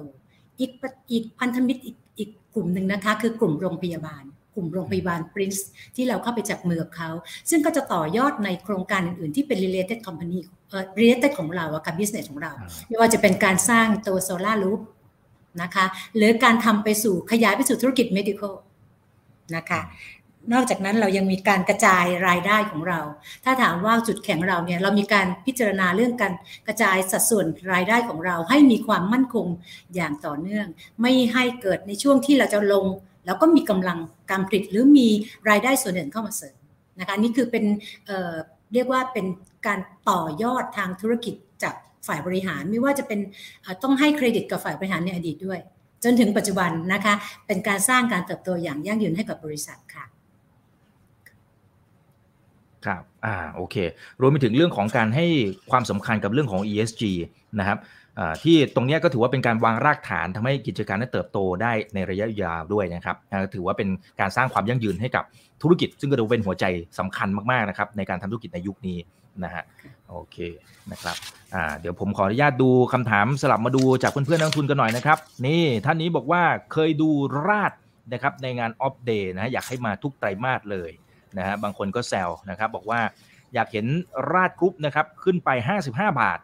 อีกอีกพันธมิตรอีกอีกกลุ่มหนึ่งนะคะ คือกลุ่มโรงพยาบาล กลุ่มโรงพยาบาล Prince ที่เราเข้าไปจับมือกับเขา ซึ่งก็จะต่อยอดในโครงการอื่นๆ ที่เป็น related company เอ่อ related ของเราอะกับ business ของเรา ไม่ว่าจะเป็นการสร้างตัว solar loop นะคะหรือการทำไปสู่ขยายไปสู่ธุรกิจ medical นะคะนอกจากนั้นเรายังมีการกระจายรายได้ของเรา ถ้าถามว่าจุดแข็งเราเนี่ยเรามีการพิจารณาเรื่องการกระจายสัดส่วนรายได้ของเรา ให้มีความมั่นคงอย่างต่อเนื่อง ไม่ให้เกิดในช่วงที่เราจะลง แล้วก็มีกำลังการผลิตหรือมีรายได้ส่วนอื่นเข้ามาเสริมนะคะนี่คือเป็นเเรียกว่าเป็นการต่อยอดทางธุรกิจ ฝ่ายบริหาร ไม่ว่าจะเป็นต้องให้เครดิตกับฝ่ายบริหารในอดีตด้วย จนถึงปัจจุบันนะคะ เป็นการสร้างการเติบโตอย่างยั่งยืนให้กับบริษัทค่ะครับอ่าโอเค รวมไปถึงเรื่องของการให้ความสำคัญกับเรื่องของ ESG นะครับที่ตรงนี้ก็ถือว่าเป็นการวางรากฐานทำให้กิจการนั้นเติบโตได้ในระยะยาวด้วยนะครับถือว่าเป็นการสร้างความยั่งยืนให้กับธุรกิจ ซึ่งก็ถือเป็นหัวใจสำคัญมากๆนะครับในการทำธุรกิจในยุคนี้ นะฮะโอเคนะครับอ่าเดี๋ยวผมขออนุญาตดูคำถามสลับมาดูจากเพื่อนๆนักลงทุนกันหน่อยนะครับ นี่ท่านนี้บอกว่าเคยดูราชนะครับในงาน Opp Day นะอยากให้มาทุกไตรมาสเลยนะฮะบางคนก็แซวนะครับบอกว่าอยากเห็นราดกรุ๊ปนะครับขึ้นไป 55 บาท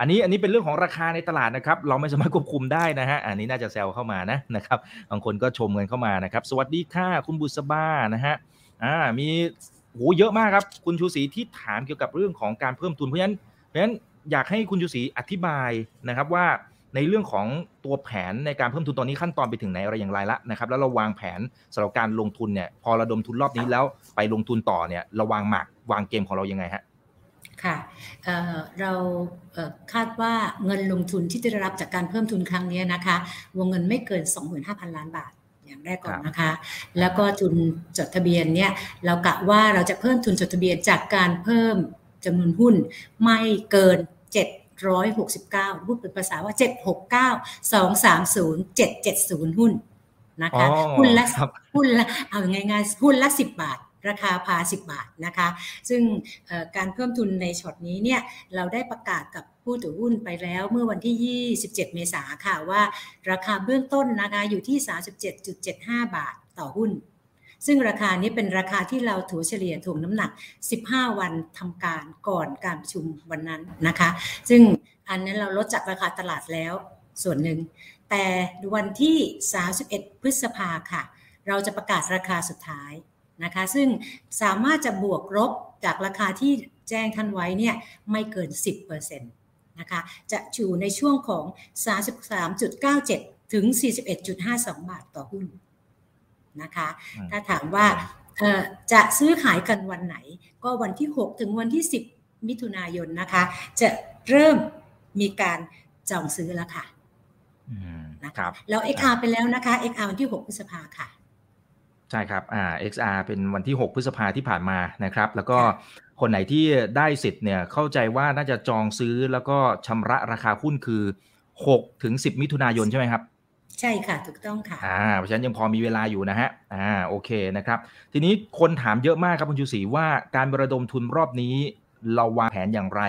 อันนี้อันนี้เป็นเรื่องของราคาในตลาดนะครับ เราไม่สามารถควบคุมได้นะฮะอันนี้น่าจะแซวเข้ามานะนะครับบางคนก็ชมเงินเข้ามานะครับ สวัสดีค่ะคุณบุษบานะฮะอ่ามี โหเยอะมากครับคุณชูศรีที่ถามเกี่ยวกับเรื่องของการเพิ่มทุนเพราะฉะนั้นเพราะฉะนั้นอยากให้คุณชูศรีอธิบายนะครับว่าในเรื่องของตัวแผนในการเพิ่มทุนตอนนี้ขั้นตอนไปถึงไหนอะไรอย่างไรละนะครับ แล้วเราวางแผนสำหรับการลงทุนเนี่ย พอระดมทุนรอบนี้แล้วไปลงทุนต่อเนี่ยเราวางหมากวางเกมของเรายังไงฮะค่ะเเราคาดว่าเงินลงทุนที่จะได้รับจากการเพิ่มทุนครั้งนี้นะคะ วงเงินไม่เกิน 25,000 ล้านบาท อย่างแรกก่อนนะคะ แล้วก็ทุนจดทะเบียนเนี่ยเรากะว่าเราจะเพิ่มทุนจดทะเบียนจากการเพิ่มจำนวนหุ้นไม่เกิน769พูดเป็นภาษาว่า 769 230 770 หุ้นนะคะ หุ้นละหุ้นละเอาง่ายๆ หุ้นละ 10 บาท ราคาพา 10 บาทนะคะ ซึ่งการเพิ่มทุนในช็อตนี้เนี่ยเราได้ประกาศกับผู้ถือหุ้นไปแล้วเมื่อวันที่ 27 เมษาค่ะว่า ราคาเบื้องต้นนะคะอยู่ที่ 37.75 บาทต่อหุ้น ซึ่งราคานี้เป็นราคาที่เราถัวเฉลี่ยถ่วงน้ำหนัก 15 วันทำการก่อนการประชุมวันนั้นนะคะ ซึ่งอันนั้นเราลดจากราคาตลาดแล้วส่วนหนึ่ง แต่วันที่ 31 พฤษภาค่ะ เราจะประกาศราคาสุดท้าย นะคะ ซึ่งสามารถจะบวกลบจากราคาที่แจ้งท่านไว้เนี่ยไม่เกิน 10%นะคะจะอยู่ในช่วงของ 33.97 ถึง 41.52 บาทต่อหุ้นนะคะ ถ้าถามว่าจะซื้อขายกันวันไหน ก็วันที่ 6 ถึงวันที่ 10 มิถุนายนนะคะ จะเริ่มมีการจองซื้อแล้วค่ะนะครับแล้ว XR ไปแล้วนะคะ XR วันที่ 6 พฤษภาค่ะใช่ครับอ่า XR เป็นวันที่ 6 พฤษภาที่ผ่านมานะครับ แล้วก็คนไหนที่ได้สิทธิ์เนี่ยเข้าใจว่าน่าจะจองซื้อแล้วก็ชำระราคาหุ้นคือ6ถึง10 มิถุนายนใช่ไหมครับ ใช่ค่ะ ถูกต้องค่ะอ่าเพราะฉะนั้นยังพอมีเวลาอยู่นะฮะอ่าโอเคนะครับ ทีนี้คนถามเยอะมากครับคุณชูศรีว่าการระดมทุนรอบนี้เราวางแผนอย่างไร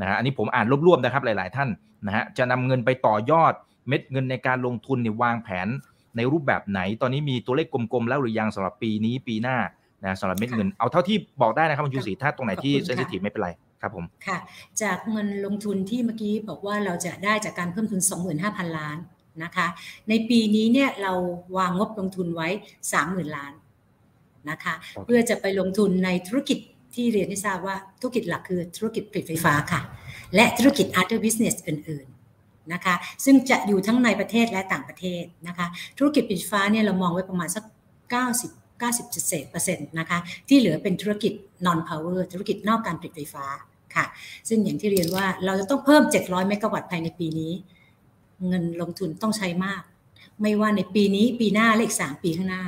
นะฮะอันนี้ผมอ่านรวบๆนะครับหลาย ๆ ท่านนะฮะจะนำเงินไปต่อยอดเม็ดเงินในการลงทุนเนี่ยวางแผน ในรูปแบบไหน ตอนนี้มีตัวเลขกลมๆแล้วหรือยังสำหรับปีนี้ปีหน้านะสำหรับเม็ดเงินเอาเท่าที่บอกได้นะครับคุณชูศรีถ้าตรงไหนที่เซนซิทีฟไม่เป็นไรครับผมค่ะ จากเงินลงทุนที่เมื่อกี้บอกว่าเราจะได้จากการเพิ่มทุน 25,000 ล้านนะคะ ในปีนี้เนี่ยเราวางงบลงทุนไว้ 30,000 ล้านนะคะ เพื่อจะไปลงทุนในธุรกิจที่เรียนให้ทราบว่าธุรกิจหลักคือธุรกิจผลิตไฟฟ้าค่ะ และธุรกิจ other business อื่น นะคะซึ่งจะอยู่ทั้งในประเทศและต่างประเทศนะคะธุรกิจปิดฟ้าเนี่ยเรามองไว้ประมาณสัก 90 90เศษเปอร์เซ็นต์นะคะที่เหลือเป็นธุรกิจ non power ธุรกิจนอกการผลิตไฟฟ้าค่ะ ซึ่งอย่างที่เรียนว่าเราจะต้องเพิ่ม 700 เมกะวัตต์ภายในปีนี้ เงินลงทุนต้องใช้มาก ไม่ว่าในปีนี้ปีหน้าเลข3ปีข้างหน้า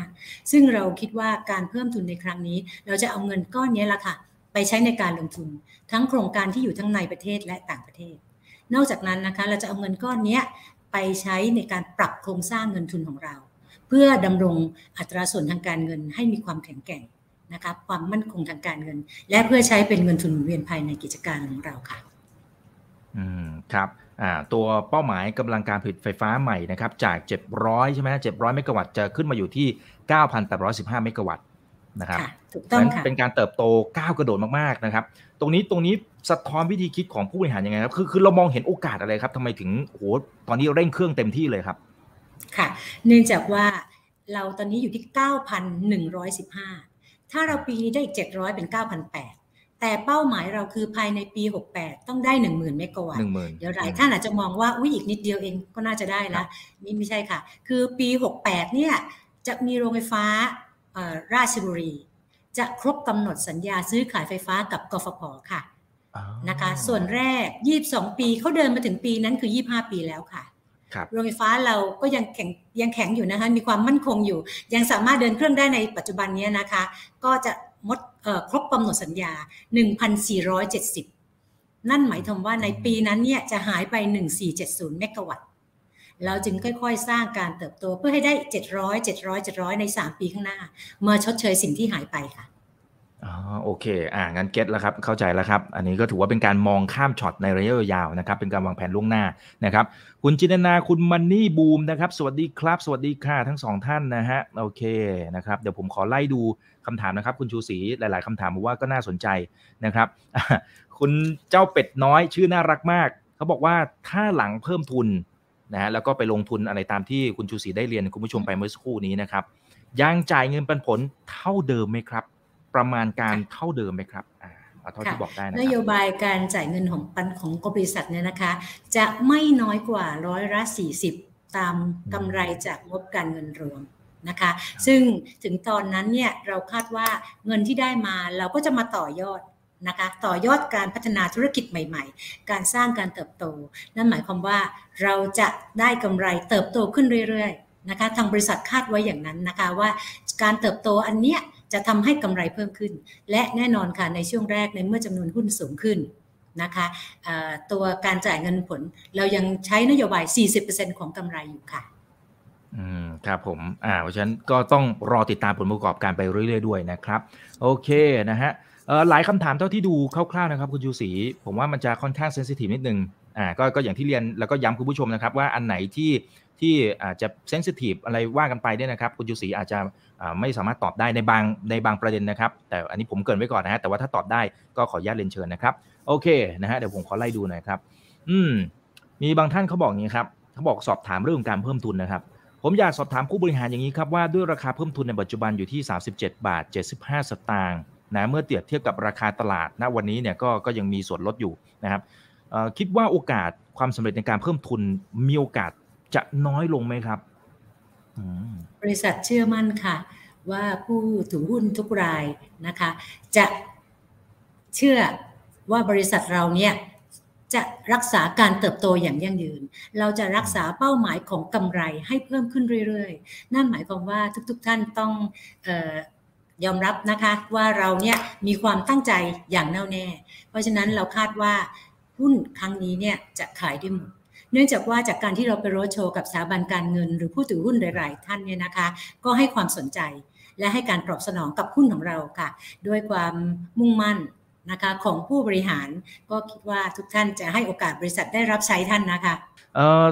ซึ่งเราคิดว่าการเพิ่มทุนในครั้งนี้ เราจะเอาเงินก้อนนี้ละค่ะ ไปใช้ในการลงทุน ทั้งโครงการที่อยู่ทั้งในประเทศและต่างประเทศ นอกจากนั้นนะคะเราจะเอาเงินก้อนนี้ไปใช้ในการปรับโครงสร้างเงินทุนของเรา เพื่อดำรงอัตราส่วนทางการเงินให้มีความแข็งแกร่งนะคะความมั่นคงทางการเงิน และเพื่อใช้เป็นเงินทุนหมุนเวียนภายในกิจการของเราค่ะ อืมครับอ่าตัวเป้าหมายกำลังการผลิตไฟฟ้าใหม่นะครับจาก 700 ใช่ไหม700 เมกะวัตต์จะขึ้นมาอยู่ที่ 9,815 เมกะวัตต์นะครับถูกต้องค่ะเป็นการเติบโตก้าวกระโดดมากๆนะครับ ตรงนี้ตรงนี้ สะท้อนวิธีคิดของผู้บริหารยังไงครับคือคือเรามองเห็นโอกาสอะไรครับทำไมถึงโหตอนนี้เร่งเครื่องเต็มที่เลยครับ ค่ะ เนื่องจากว่าเราตอนนี้อยู่ที่ 9,115 ถ้าเราปีนี้ได้อีก 700 เป็น 9,008 แต่เป้าหมายเราคือภายในปี 68 ต้องได้ 10,000 เมกะวัตต์เดี๋ยวหลายท่านอาจจะมองว่าอุ้ยอีกนิดเดียวเองก็น่าจะได้ละนี่ไม่ใช่ค่ะ คือปี 68 เนี่ยจะมีโรงไฟฟ้าราชบุรี จะครบกำหนดสัญญาซื้อขายไฟฟ้ากับกฟผค่ะ นะคะ ส่วนแรก 22 ปีเขาเดินมาถึงปีนั้นคือ 25 ปีแล้วค่ะโรงไฟฟ้าเราก็ยังแข็งยังแข็งอยู่นะคะ มีความมั่นคงอยู่ ยังสามารถเดินเครื่องได้ในปัจจุบันนี้นะคะ ก็จะมดครบกำหนดสัญญา 1,470 นั่นหมายถึงว่าในปีนั้นเนี่ยจะหายไป 1470 เมกะวัตต์เราจึงค่อยๆ สร้างการเติบโตเพื่อให้ได้ 700 700 700 ใน 3 ปีข้างหน้า เมื่อชดเชยสิ่งที่หายไปค่ะ อ๋อโอเค อ่างั้นเก็ตแล้วครับเข้าใจแล้วครับ อันนี้ก็ถือว่าเป็นการมองข้ามช็อตในระยะยาวนะครับ เป็นการวางแผนล่วงหน้านะครับ คุณจินนาคุณมันนี่บูมนะครับ สวัสดีครับ สวัสดีค่ะทั้งสองท่านนะฮะโอเคนะครับ เดี๋ยวผมขอไล่ดูคำถามนะครับ คุณชูศรีหลาย ๆคำถามบอกว่าก็น่าสนใจนะครับ คุณเจ้าเป็ดน้อยชื่อน่ารักมากเขาบอกว่าถ้าหลังเพิ่มทุนนะฮะแล้วก็ไปลงทุนอะไรตามที่คุณชูศรีได้เรียนคุณผู้ชมไปเมื่อสักครู่นี้นะครับยังจ่ายเงินปันผลเท่าเดิมไหมครับ ประมาณการเท่าเดิมไหมครับเอาเท่าที่บอกได้นะนโยบายการจ่ายเงินของปันของบริษัทเนี่ยนะคะ จะไม่น้อยกว่าร้อยละสี่สิบตามกำไรจากงบการเงินรวมนะคะ ซึ่งถึงตอนนั้นเนี่ยเราคาดว่าเงินที่ได้มาเราก็จะมาต่อยอดนะคะต่อยอดการพัฒนาธุรกิจใหม่ๆ การสร้างการเติบโต นั่นหมายความว่าเราจะได้กำไรเติบโตขึ้นเรื่อยๆนะคะทางบริษัทคาดไว้อย่างนั้นนะคะว่าการเติบโตอันเนี้ย จะทำให้กำไรเพิ่มขึ้น และแน่นอนค่ะในช่วงแรกในเมื่อจำนวนหุ้นสูงขึ้นนะคะตัวการจ่ายเงินผลเรายังใช้นโยบาย 40%ของกำไรอยู่ค่ะ อืม ครับผม อ่า เพราะฉะนั้นก็ต้องรอติดตามผลประกอบการไปเรื่อยๆด้วยนะครับ โอเคนะฮะหลายคำถามเท่าที่ดูคร่าวๆนะครับคุณชูศรีผมว่ามันจะค่อนข้างเซนซิทีฟนิดนึง อ่า ก็ก็อย่างที่เรียนแล้วก็ย้ำคุณผู้ชมนะครับว่าอันไหนที่ ที่อาจจะเซนซิทีฟอะไรว่ากันไปเนี่ยนะครับ คุณชูศรีอาจจะไม่สามารถตอบได้ในบางในบางประเด็นนะครับ แต่อันนี้ผมเกินไว้ก่อนนะฮะแต่ว่าถ้าตอบได้ก็ขออนุญาตเรียนเชิญนะครับ โอเคนะฮะเดี๋ยวผมขอไล่ดูหน่อยครับ อืม มีบางท่านเขาบอกอย่างนี้ครับเขาบอกสอบถามเรื่องการเพิ่มทุนนะครับ ผมอยากสอบถามผู้บริหารอย่างนี้ครับว่าด้วยราคาเพิ่มทุนในปัจจุบันอยู่ที่ 37 บาท 75 สตางค์นะเมื่อเทียบเทียบกับราคาตลาดณวันนี้เนี่ยก็ก็ยังมีส่วนลดอยู่นะครับคิดว่าโอกาสความสำเร็จในการเพิ่มทุนมีโอกาส จะน้อยลงไหมครับบริษัทเชื่อมั่นค่ะ ว่าผู้ถือหุ้นทุกรายนะคะ จะเชื่อว่าบริษัทเราเนี่ยจะรักษาการเติบโตอย่างยั่งยืน เราจะรักษาเป้าหมายของกำไรให้เพิ่มขึ้นเรื่อยๆ นั่นหมายความว่าทุกๆท่านต้องยอมรับนะคะว่าเราเนี่ยมีความตั้งใจอย่างแน่วแน่ เพราะฉะนั้นเราคาดว่าหุ้นครั้งนี้เนี่ยจะขายได้หมด เนื่องจากว่าจากการที่เราไปโรดโชว์กับสถาบันการเงิน หรือผู้ถือหุ้นหลาย ๆ ท่านเนี่ยนะคะ ก็ให้ความสนใจและให้การตอบสนองกับหุ้นของเราค่ะ ด้วยความมุ่งมั่นนะคะของผู้บริหารก็คิดว่าทุกท่านจะให้โอกาสบริษัทได้รับใช้ท่านนะคะ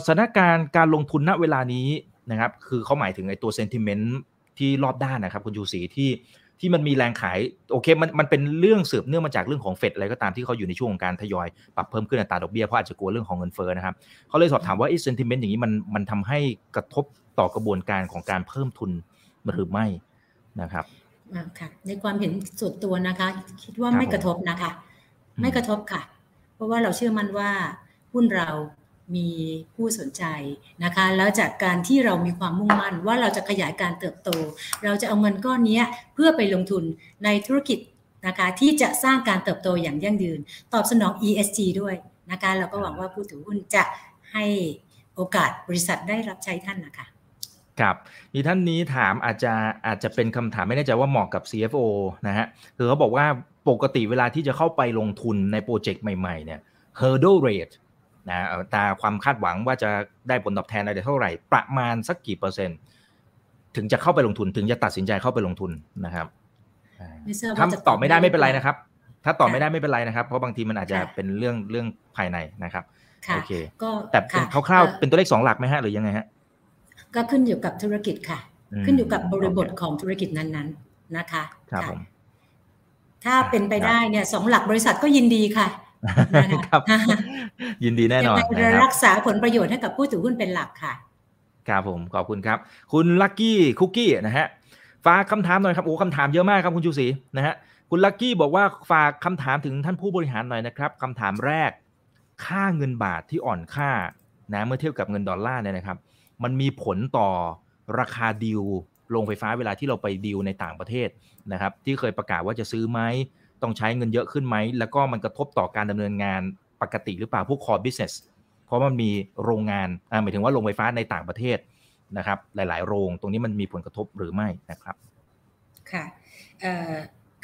สถานการณ์การลงทุนณเวลานี้นะครับคือเขาหมายถึงไอ้ตัวเซนติเมนต์ที่รอบด้านนะครับคุณยูสีที่ ที่มันมีแรงขายโอเคมันมันเป็นเรื่องสืบเนื่องมาจากเรื่องของเฟดอะไรก็ตามที่เขาอยู่ในช่วงของการทยอยปรับเพิ่มขึ้นอัตราดอกเบี้ยเพราะอาจจะกลัวเรื่องของเงินเฟ้อนะครับเขาเลยสอบถามว่าไอ้เซนติเมนต์อย่างนี้มันมันทำให้กระทบต่อกระบวนการของการเพิ่มทุนหรือไม่นะครับค่ะในความเห็นส่วนตัวนะคะ คิดว่าไม่กระทบนะคะ ไม่กระทบค่ะ เพราะว่าเราเชื่อมั่นว่าหุ้นเรา มีผู้สนใจนะคะแล้วจากการที่เรามีความมุ่งมั่นว่าเราจะขยายการเติบโต เราจะเอาเงินก้อนนี้เพื่อไปลงทุนในธุรกิจนะคะที่จะสร้างการเติบโตอย่างยั่งยืน ตอบสนอง ESG ด้วยนะคะเราก็หวังว่าผู้ถือหุ้นจะให้โอกาสบริษัทได้รับใช้ท่านนะคะครับมีท่านนี้ถามอาจจะอาจจะเป็นคำถามไม่แน่ใจว่าเหมาะกับ CFO นะฮะคือเขาบอกว่าปกติเวลาที่จะเข้าไปลงทุนในโปรเจกต์ใหม่ๆเนี่ย hurdle rate นะตาความคาดหวังว่าจะได้ผลตอบแทนอะไรเท่าไหร่ ประมาณสักกี่เปอร์เซ็นต์ ถึงจะเข้าไปลงทุนถึงจะตัดสินใจเข้าไปลงทุนนะครับถ้าตอบไม่ได้ไม่เป็นไรนะครับ ถ้าตอบไม่ได้ไม่เป็นไรนะครับ เพราะบางทีมันอาจจะเป็นเรื่องเรื่องภายในนะครับโอเคแต่เป็นคร่าวๆเป็นตัวเลขสองหลักไหมฮะหรือยังไงฮะก็ขึ้นอยู่กับธุรกิจค่ะ ขึ้นอยู่กับบริบทของธุรกิจนั้นๆนะคะครับถ้าเป็นไปได้เนี่ยสองหลักบริษัทก็ยินดีค่ะ ครับ ยินดีแน่นอนรักษาผลประโยชน์ให้กับผู้ถือหุ้นเป็นหลักค่ะครับผมขอบคุณครับ คุณลักกี้คุกกี้นะฮะฝากคำถามหน่อยครับโอ้คำถามเยอะมากครับคุณชูศรีนะฮะคุณลักกี้บอกว่าฝากคำถามถึงท่านผู้บริหารหน่อยนะครับคำถามแรก ค่าเงินบาทที่อ่อนค่านะเมื่อเทียบกับเงินดอลลาร์เนี่ยนะครับ มันมีผลต่อราคาดิวโรงไฟฟ้าเวลาที่เราไปดิวในต่างประเทศนะครับ ที่เคยประกาศว่าจะซื้อไหม ต้องใช้เงินเยอะขึ้นไหม แล้วก็มันกระทบต่อการดำเนินงานปกติหรือเปล่าพวก core business เพราะมันมีโรงงานหมายถึงว่าโรงไฟฟ้าในต่างประเทศนะครับ หลาย ๆ โรงตรงนี้มันมีผลกระทบหรือไม่นะครับ ค่ะ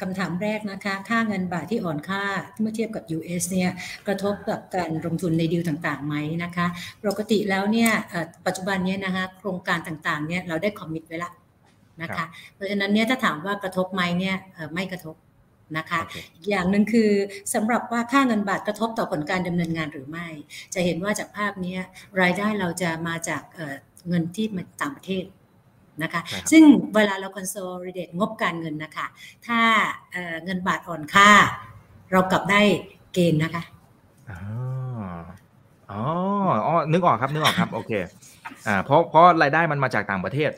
คำถามแรกนะคะ ค่าเงินบาทที่อ่อนค่าเมื่อเทียบกับ US เนี่ยกระทบกับการลงทุนในดีลต่างๆไหมนะคะ ปกติแล้วเนี่ยปัจจุบันเนี่ยนะคะโครงการต่างๆเนี่ยเราได้คอมมิตไว้แล้วนะคะ เพราะฉะนั้นเนี่ยถ้าถามว่ากระทบไหมเนี่ยไม่กระทบ นะคะอีกอย่างหนึ่งคือสำหรับว่าค่าเงินบาทกระทบต่อผลการดำเนินงานหรือไม่ จะเห็นว่าจากภาพนี้รายได้เราจะมาจากเงินที่มาต่างประเทศนะคะซึ่งเวลาเราคอนโซลิเดตงบการเงินนะคะถ้าเงินบาทอ่อนค่า เรากลับได้เกณฑ์นะคะอ๋ออ๋อนึกออกครับนึกออกครับโอเคอ่าเพราะเพราะรายได้มันมาจากต่างประเทศ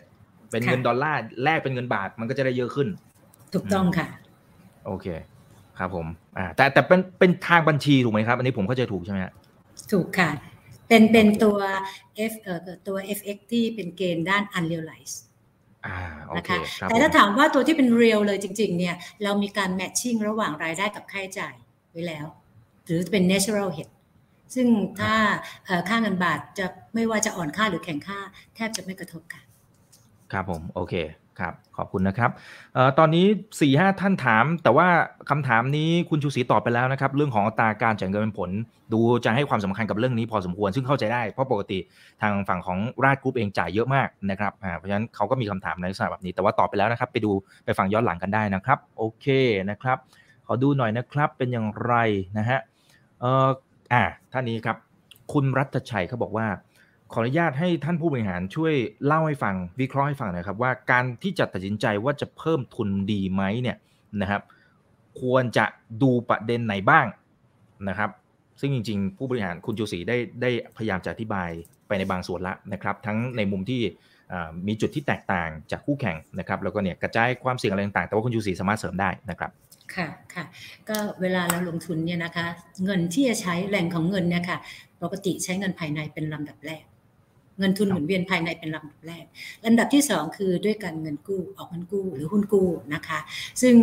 เป็นเงินดอลลาร์แลกเป็นเงินบาทมันก็จะได้เยอะขึ้น ถูกต้องค่ะ โอเค ครับผมอ่าแต่แต่เป็นเป็นทางบัญชีถูกไหมครับ อันนี้ผมเข้าใจถูกใช่ไหมถูกค่ะ เป็นเป็นตัว F เอ่อตัว FX ที่เป็นเกณฑ์ด้าน unrealized นะคะแต่ถ้าถามว่าตัวที่เป็น real เลยจริง ๆ เนี่ย เรามีการ matching ระหว่างรายได้กับค่าใช้จ่ายไว้แล้ว หรือเป็น natural hedge ซึ่งถ้าค่าเงินบาทจะไม่ว่าจะอ่อนค่าหรือแข็งค่า แทบจะไม่กระทบกัน ครับผม โอเค ครับขอบคุณนะครับออตอนนี้4ี่ห้าท่านถาม แต่ว่าคำถามนี้คุณชูศรีตอบไปแล้วนะครับ เรื่องของอัตราการจ่ายเงินเป็นผล ดูจะให้ความสำคัญกับเรื่องนี้พอสมควร ซึ่งเข้าใจได้ เพราะปกติทางฝั่งของราชกรุ๊ปเองจ่ายเยอะมากนะครับเพราะฉะนั้นเขาก็มีคำถามในลักษณะแบบนี้ แต่ว่าตอบไปแล้วนะครับ ไปดูไปฟังย้อนหลังกันได้นะครับ โอเคนะครับ ขอดูหน่อยนะครับ เป็นอย่างไรนะฮะ เอออ่าท่านนี้ครับ คุณรัตชัยเขาบอกว่า ขออนุญาตให้ท่านผู้บริหารช่วยเล่าให้ฟังวิเคราะห์ให้ฟังน่อยครับ ว่าการที่จะตัดสินใจว่าจะเพิ่มทุนดีไหมเนี่ยนะครับ ควรจะดูประเด็นไหนบ้างนะครับ ซึ่งจริง ๆ ผู้บริหารคุณจูศรีได้ได้พยายามจะอธิบายไปในบางส่วนละนะครับ ทั้งในมุมที่มีจุดที่แตกต่างจากคู่แข่งนะครับ แล้วก็เนี่ยกระจายความเสี่ยงอะไรต่างๆแต่ว่าคุณจูศรีสามารถเสริมได้นะครับค่ะค่ะก็เวลาเราลงทุนเนี่ยนะคะ เงินที่จะใช้แหล่งของเงินเนี่ยค่ะปกติใช้เงินภายในเป็นลำดับแรก เงินทุนหมุนเวียนภายในเป็นลำดับแรกลำดับที่ 2 คือด้วยการเงินกู้ออกเงินกู้หรือหุ้นกู้นะคะ ซึ่ง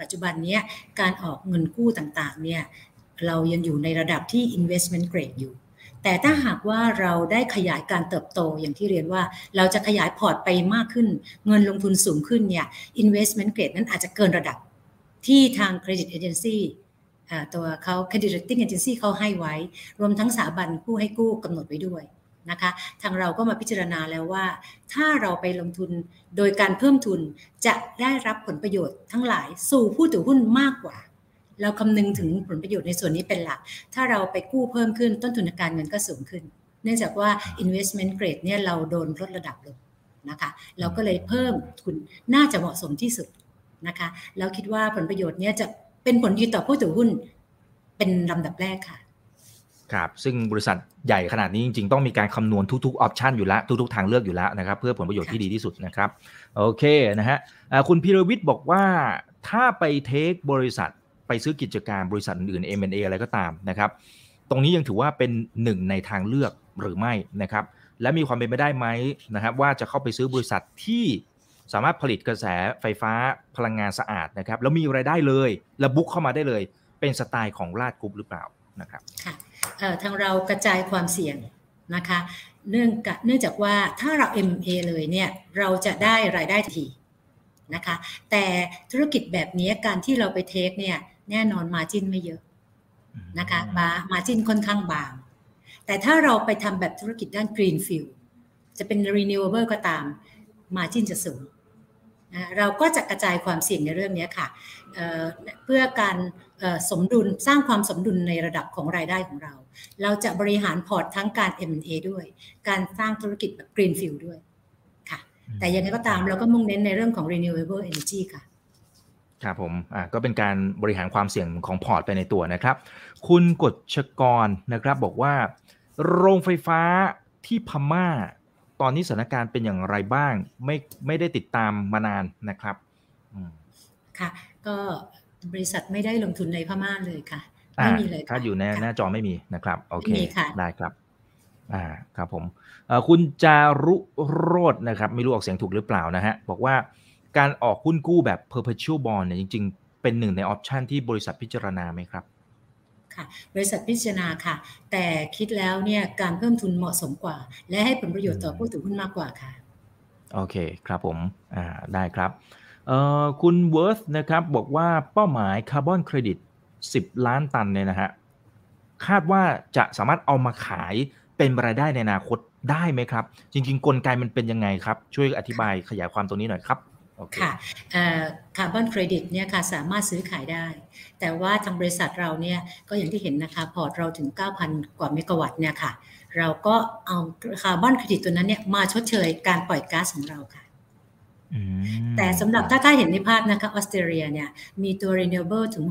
ปัจจุบันนี้การออกเงินกู้ต่างๆเนี่ยเรายังอยู่ในระดับที่ investment grade อยู่ แต่ถ้าหากว่าเราได้ขยายการเติบโตอย่างที่เรียนว่าเราจะขยายพอร์ตไปมากขึ้น เงินลงทุนสูงขึ้นเนี่ย investment grade นั้นอาจจะเกินระดับที่ทาง credit agency ตัวเขา credit rating agency เขาให้ไว้ รวมทั้งสถาบันผู้ให้กู้กำหนดไว้ด้วย นะคะ ทางเราก็มาพิจารณาแล้วว่า ถ้าเราไปลงทุนโดยการเพิ่มทุนจะได้รับผลประโยชน์ทั้งหลายสู่ผู้ถือหุ้นมากกว่า เราคำนึงถึงผลประโยชน์ในส่วนนี้เป็นหลัก ถ้าเราไปกู้เพิ่มขึ้นต้นทุนการเงินก็สูงขึ้น เนื่องจากว่า investment grade เนี่ยเราโดนลดระดับลงนะคะ เราก็เลยเพิ่มทุนน่าจะเหมาะสมที่สุดนะคะแล้วคิดว่าผลประโยชน์เนี่ยจะเป็นผลดีต่อผู้ถือหุ้นเป็นลำดับแรกค่ะ ครับซึ่งบริษัทใหญ่ขนาดนี้จริงๆ ต้องมีการคำนวณทุกๆออปชันอยู่แล้วทุกๆทางเลือกอยู่แล้วนะครับเพื่อผลประโยชน์ที่ดีที่สุดนะครับโอเคนะฮะคุณพิรวิทย์บอกว่าถ้าไปเทคบริษัทไปซื้อกิจการบริษัทอื่น M&A อะไรก็ตามนะครับตรงนี้ยังถือว่าเป็นหนึ่งในทางเลือกหรือไม่นะครับและมีความเป็นไปได้ไหมนะครับว่าจะเข้าไปซื้อบริษัทที่สามารถผลิตกระแสไฟฟ้าพลังงานสะอาดนะครับแล้วมีรายได้เลย และบุ๊กเข้ามาได้เลย เป็นสไตล์ของราดกรุ๊ปหรือเปล่านะครับค่ะ ทางเรากระจายความเสี่ยงนะคะเนื่องเนื่องจากว่าถ้าเรา MA เลยเนี่ยเราจะได้รายได้ทีนะคะแต่ธุรกิจแบบนี้การที่เราไปเทคเนี่ยแน่นอนมาจิ้นไม่เยอะนะคะมามาจิ้นค่อนข้างบาง แต่ถ้าเราไปทำแบบธุรกิจด้าน Greenfield จะเป็น renewable ก็ตามมาจิ้นจะสูง เราก็จะกระจายความเสี่ยงในเรื่องนี้ค่ะเพื่อการ สมดุลสร้างความสมดุลในระดับของรายได้ของเรา เราจะบริหารพอร์ตทั้งการ M&A ด้วย การสร้างธุรกิจแบบ Greenfield ด้วยค่ะ แต่ยังไงก็ตามเราก็มุ่งเน้นในเรื่องของ renewable energy ค่ะครับผมอ่าก็เป็นการบริหารความเสี่ยงของพอร์ตไปในตัวนะครับ คุณกฎชกรนะครับบอกว่า โรงไฟฟ้าที่พม่า ตอนนี้สถานการณ์เป็นอย่างไรบ้าง ไม่ไม่ได้ติดตามมานานนะครับค่ะก็ บริษัทไม่ได้ลงทุนในพม่าเลยค่ะ ไม่มีเลยถ้าอยู่ในหน้าจอไม่มีนะครับ โอเคได้ครับอ่าครับผมคุณจารุโรดนะครับ ไม่รู้ออกเสียงถูกหรือเปล่านะฮะ บอกว่าการออกหุ้นกู้แบบ perpetual bond เนี่ยจริง ๆ เป็นหนึ่งในออปชันที่บริษัทพิจารณาไหมครับค่ะบริษัทพิจารณาค่ะ แต่คิดแล้วเนี่ยการเพิ่มทุนเหมาะสมกว่า และให้ผลประโยชน์ต่อผู้ถือหุ้นมากกว่าค่ะ โอเคครับผมอ่าได้ครับเอ่อ คุณเวิร์ธนะครับบอกว่าเป้าหมายคาร์บอนเครดิต 10 ล้านตันเนี่ยนะฮะคาดว่าจะสามารถเอามาขายเป็นรายได้ในอนาคตได้ไหมครับ จริง ๆ กลไกมันเป็นยังไงครับ ช่วยอธิบายขยายความตรงนี้หน่อยครับค่ะคาร์บอนเครดิตเนี่ยค่ะสามารถซื้อขายได้ แต่ว่าทางบริษัทเราเนี่ยก็อย่างที่เห็นนะคะพอร์ตเราถึง 9,000 กว่าเมกะวัตต์เนี่ยค่ะ เราก็เอาคาร์บอนเครดิตตัวนั้นเนี่ยมาชดเชยการปล่อยก๊าซของเราค่ะ แต่สำหรับถ้าถ้าเห็นในภาพนะคะออสเตรเลียเนี่ยมีตัว renewable ถึง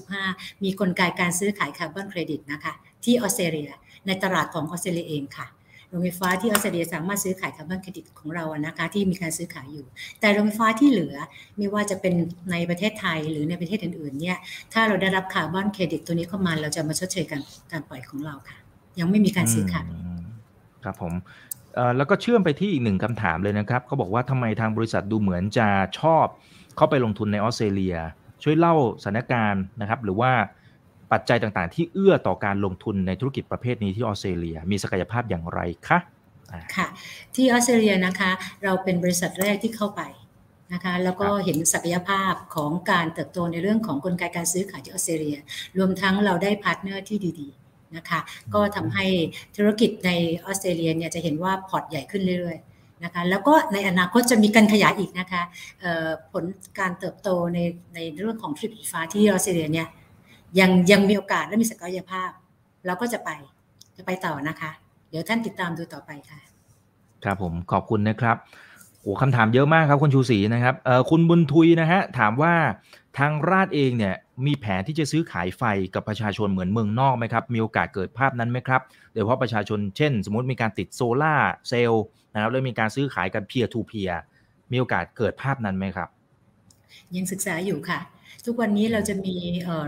665 มีกลไกการซื้อขายคาร์บอนเครดิตนะคะที่ออสเตรเลียในตลาดของออสเตรเลียเองค่ะโรงไฟฟ้าที่ออสเตรเลียสามารถซื้อขายคาร์บอนเครดิตของเราอะนะคะที่มีการซื้อขายอยู่ แต่โรงไฟฟ้าที่เหลือไม่ว่าจะเป็นในประเทศไทยหรือในประเทศอื่นๆเนี่ยถ้าเราได้รับคาร์บอนเครดิตตัวนี้เข้ามาเราจะมาชดเชยกันการปล่อยของเราค่ะ ยังไม่มีการซื้อขายครับผม แล้วก็เชื่อมไปที่อีกหนึ่งคำถามเลยนะครับเขาบอกว่าทำไมทางบริษัทดูเหมือนจะชอบเข้าไปลงทุนในออสเตรเลีย ช่วยเล่าสถานการณ์นะครับ หรือว่าปัจจัยต่างๆ ที่เอื้อต่อการลงทุนในธุรกิจประเภทนี้ที่ออสเตรเลีย มีศักยภาพอย่างไรคะค่ะที่ออสเตรเลียนะคะ เราเป็นบริษัทแรกที่เข้าไปนะคะแล้วก็เห็นศักยภาพของการเติบโตในเรื่องของกลไกการซื้อขายที่ออสเตรเลีย รวมทั้งเราได้พาร์ทเนอร์ที่ดีๆ นะคะก็ทำให้ธุรกิจในออสเตรเลียเนี่ยจะเห็นว่าพอร์ตใหญ่ขึ้นเรื่อยๆนะคะแล้วก็ในอนาคตจะมีการขยายอีกนะคะผลการเติบโตในในเรื่องของเทรดไฟฟ้าที่ออสเตรเลียเนี่ยยังยังมีโอกาสและมีศักยภาพ เราก็จะไปจะไปต่อนะคะ เดี๋ยวท่านติดตามดูต่อไปค่ะ ครับผมขอบคุณนะครับโอ้คำถามเยอะมากครับคุณชูศรีนะครับเอ่อคุณบุญทุยนะฮะถามว่าทางราชเองเนี่ย มีแผนที่จะซื้อขายไฟกับประชาชนเหมือนเมืองนอกไหมครับ มีโอกาสเกิดภาพนั้นไหมครับโดยเฉพาะประชาชนเช่น สมมติมีการติดโซล่าเซลล์นะครับแล้วมีการซื้อขายกัน peer to peer มีโอกาสเกิดภาพนั้นไหมครับ ยังศึกษาอยู่ค่ะ ทุกวันนี้เราจะมี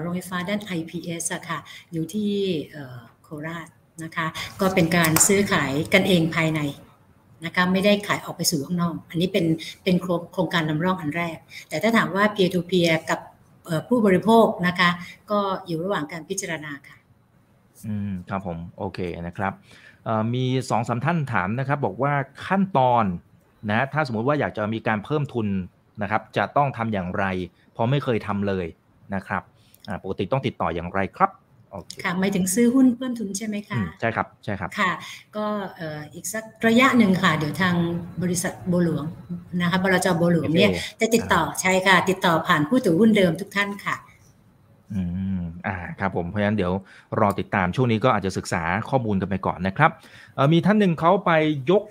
โรงไฟฟ้าด้าน IPS อะค่ะ อยู่ที่โคราชนะคะ ก็เป็นการซื้อขายกันเองภายในนะคะไม่ได้ขายออกไปสู่ข้างนอก อันนี้เป็นเป็นโครงการนำร่องอันแรก แต่ถ้าถามว่า peer to peer กับ ผู้บริโภคนะคะ ก็อยู่ระหว่างการพิจารณาค่ะ อืมครับผมโอเคนะครับมีสองสาท่านถามนะครับ บอกว่าขั้นตอนนะถ้าสมมุติว่าอยากจะมีการเพิ่มทุนนะครับ จะต้องทำอย่างไร เพราะไม่เคยทำเลยนะครับปกติต้องติดต่ออย่างไรครับ ค่ะหมายถึงซื้อหุ้นเพิ่มทุนใช่ไหมคะใช่ครับใช่ครับค่ะ ก็อีกสักระยะหนึ่งค่ะ เดี๋ยวทางบริษัทโบหลวงนะคะบลจโบหลวงเนี่ยจะติดต่อใช่ค่ะ ติดต่อผ่านผู้ถือหุ้นเดิมทุกท่านค่ะอืมอ่าครับผมเพราะฉะนั้นเดี๋ยวรอติดตามช่วงนี้ก็อาจจะศึกษาข้อมูลกันไปก่อนนะครับมีท่านหนึ่งเขาไปยก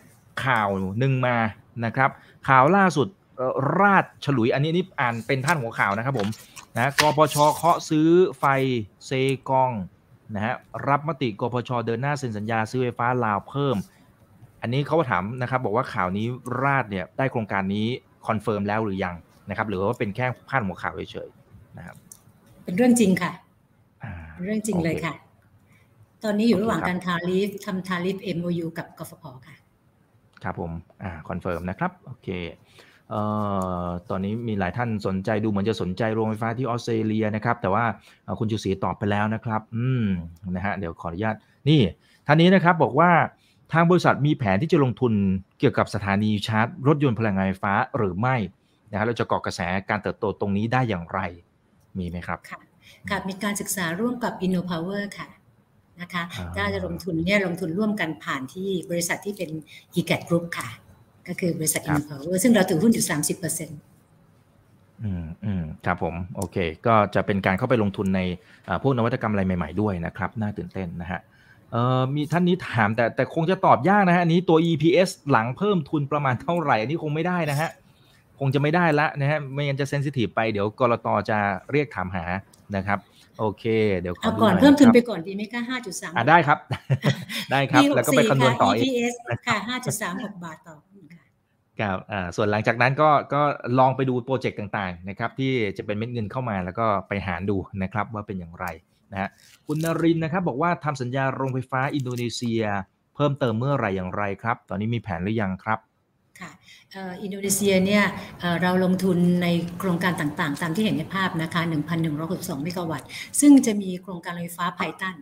ข่าวหนึ่งมานะครับ ข่าวล่าสุดราชฉลุยอันนี้นี่อ่านเป็นท่านหัวข่าวนะครับผม นะกพชเคาะซื้อไฟเซกองนะฮะรับมติกพชเดินหน้าเซ็นสัญญาซื้อไฟฟ้าลาวเพิ่ม อันนี้เขาถามนะครับบอกว่าข่าวนี้ราชเนี่ยได้โครงการนี้ confirm แล้วหรือยังนะครับหรือว่าเป็นแค่พาดหัวข่าวเฉยๆนะครับ เป็นเรื่องจริงค่ะเรื่องจริงเลยค่ะ ตอนนี้อยู่ระหว่างการทาริฟทำทาริฟ MOU กับกฟผค่ะ ครับผมอ่า confirm นะครับ โอเคเอ่อ ตอนนี้มีหลายท่านสนใจดูเหมือนจะสนใจโรงไฟฟ้าที่ออสเตรเลียนะครับ แต่ว่าคุณชูศรีตอบไปแล้วนะครับ อืมนะฮะเดี๋ยวขออนุญาตนี่ท่านนี้นะครับบอกว่าทางบริษัทมีแผนที่จะลงทุนเกี่ยวกับสถานีชาร์จ รถยนต์พลังงานไฟฟ้าหรือไม่นะครับเราจะเกาะกระแสการเติบโตตรงนี้ได้อย่างไรมีไหมครับค่ะค่ะมีการศึกษาร่วมกับ InnoPower ค่ะนะคะถ้าจะลงทุนเนี่ยลงทุนร่วมกันผ่านที่บริษัทที่เป็น e g a t Group ค่ะ ก็คือบริษัทอินพาวเวอร์ซึ่งเราถือหุ้นอยู่สามสิบเปอร์เซ็นต์อืมอืมครับผม โอเค ก็จะเป็นการเข้าไปลงทุนในพวกนวัตกรรมอะไรใหม่ ๆด้วยนะครับ น่าตื่นเต้นนะฮะเอ่อมีท่านนี้ถามแต่แต่คงจะตอบยากนะฮะอันนี้ตัว EPS หลังเพิ่มทุนประมาณเท่าไหร่ อันนี้คงไม่ได้นะฮะคงจะไม่ได้ละนะฮะไม่งั้นจะเซนซิทีฟไปเดี๋ยวกรตจะเรียกถามหานะครับโอเค เดี๋ยวขอก่อนเพิ่มทุนไปก่อนดีไหมคะห้าจุดสามอ่าได้ครับ ได้ครับ แล้วก็ไปคำนวณต่อ EPS ค่ะห้าจุดสามหกบาทต่อ ครับส่วนหลังจากนั้นก็ก็ลองไปดูโปรเจกต์ต่างๆนะครับที่จะเป็นเม็ดเงินเข้ามาแล้วก็ไปหารดูนะครับว่าเป็นอย่างไรนะฮะคุณนรินนะครับบอกว่าทำสัญญาโรงไฟฟ้าอินโดนีเซีย เพิ่มเติมเมื่อไหร่อย่างไรครับ ตอนนี้มีแผนหรือยังครับค่ะอินโดนีเซียเนี่ยเราลงทุนในโครงการต่างๆ ตามที่เห็นในภาพนะคะ 1,162 เมกะวัตต์ ซึ่งจะมีโครงการไฟฟ้าไพตัน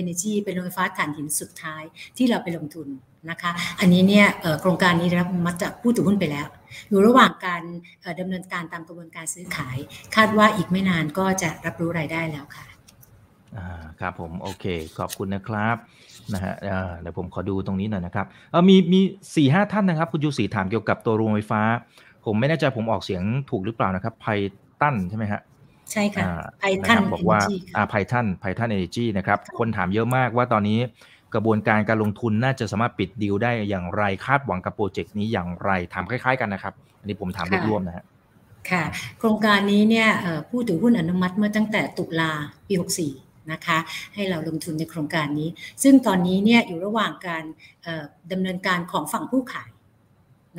Energy เป็นโรงไฟฟ้าถ่านหินสุดท้ายที่เราไปลงทุนนะคะ อันนี้เนี่ยโครงการนี้รับมาจากผู้ถือหุ้นไปแล้ว อยู่ระหว่างการดำเนินการตามกระบวนการซื้อขาย คาดว่าอีกไม่นานก็จะรับรู้รายได้แล้วค่ะอ่าครับผมโอเค ขอบคุณนะครับนะฮะเดี๋ยวผมขอดูตรงนี้หน่อยนะครับเออมีมีสี่ห้าท่านนะครับ คุณยูสีถามเกี่ยวกับตัวโรงไฟฟ้า ผมไม่แน่ใจผมออกเสียงถูกหรือเปล่านะครับไพตันใช่ไหมฮะ ใช่ค่ะไพทันบอกว่าอ่าไพทันไพทันเอเนจีนะครับ คนถามเยอะมากว่าตอนนี้กระบวนการการลงทุนน่าจะสามารถปิดดีลได้อย่างไรคาดหวังกับโปรเจกต์นี้อย่างไรถามคล้าย ๆ กันนะครับ อันนี้ผมถามรวมๆนะฮะค่ะ โครงการนี้เนี่ยผู้ถือหุ้นอนุมัติเมื่อตั้งแต่ตุลาปี 64 นะคะ ให้เราลงทุนในโครงการนี้ ซึ่งตอนนี้เนี่ยอยู่ระหว่างการดำเนินการของฝั่งผู้ขาย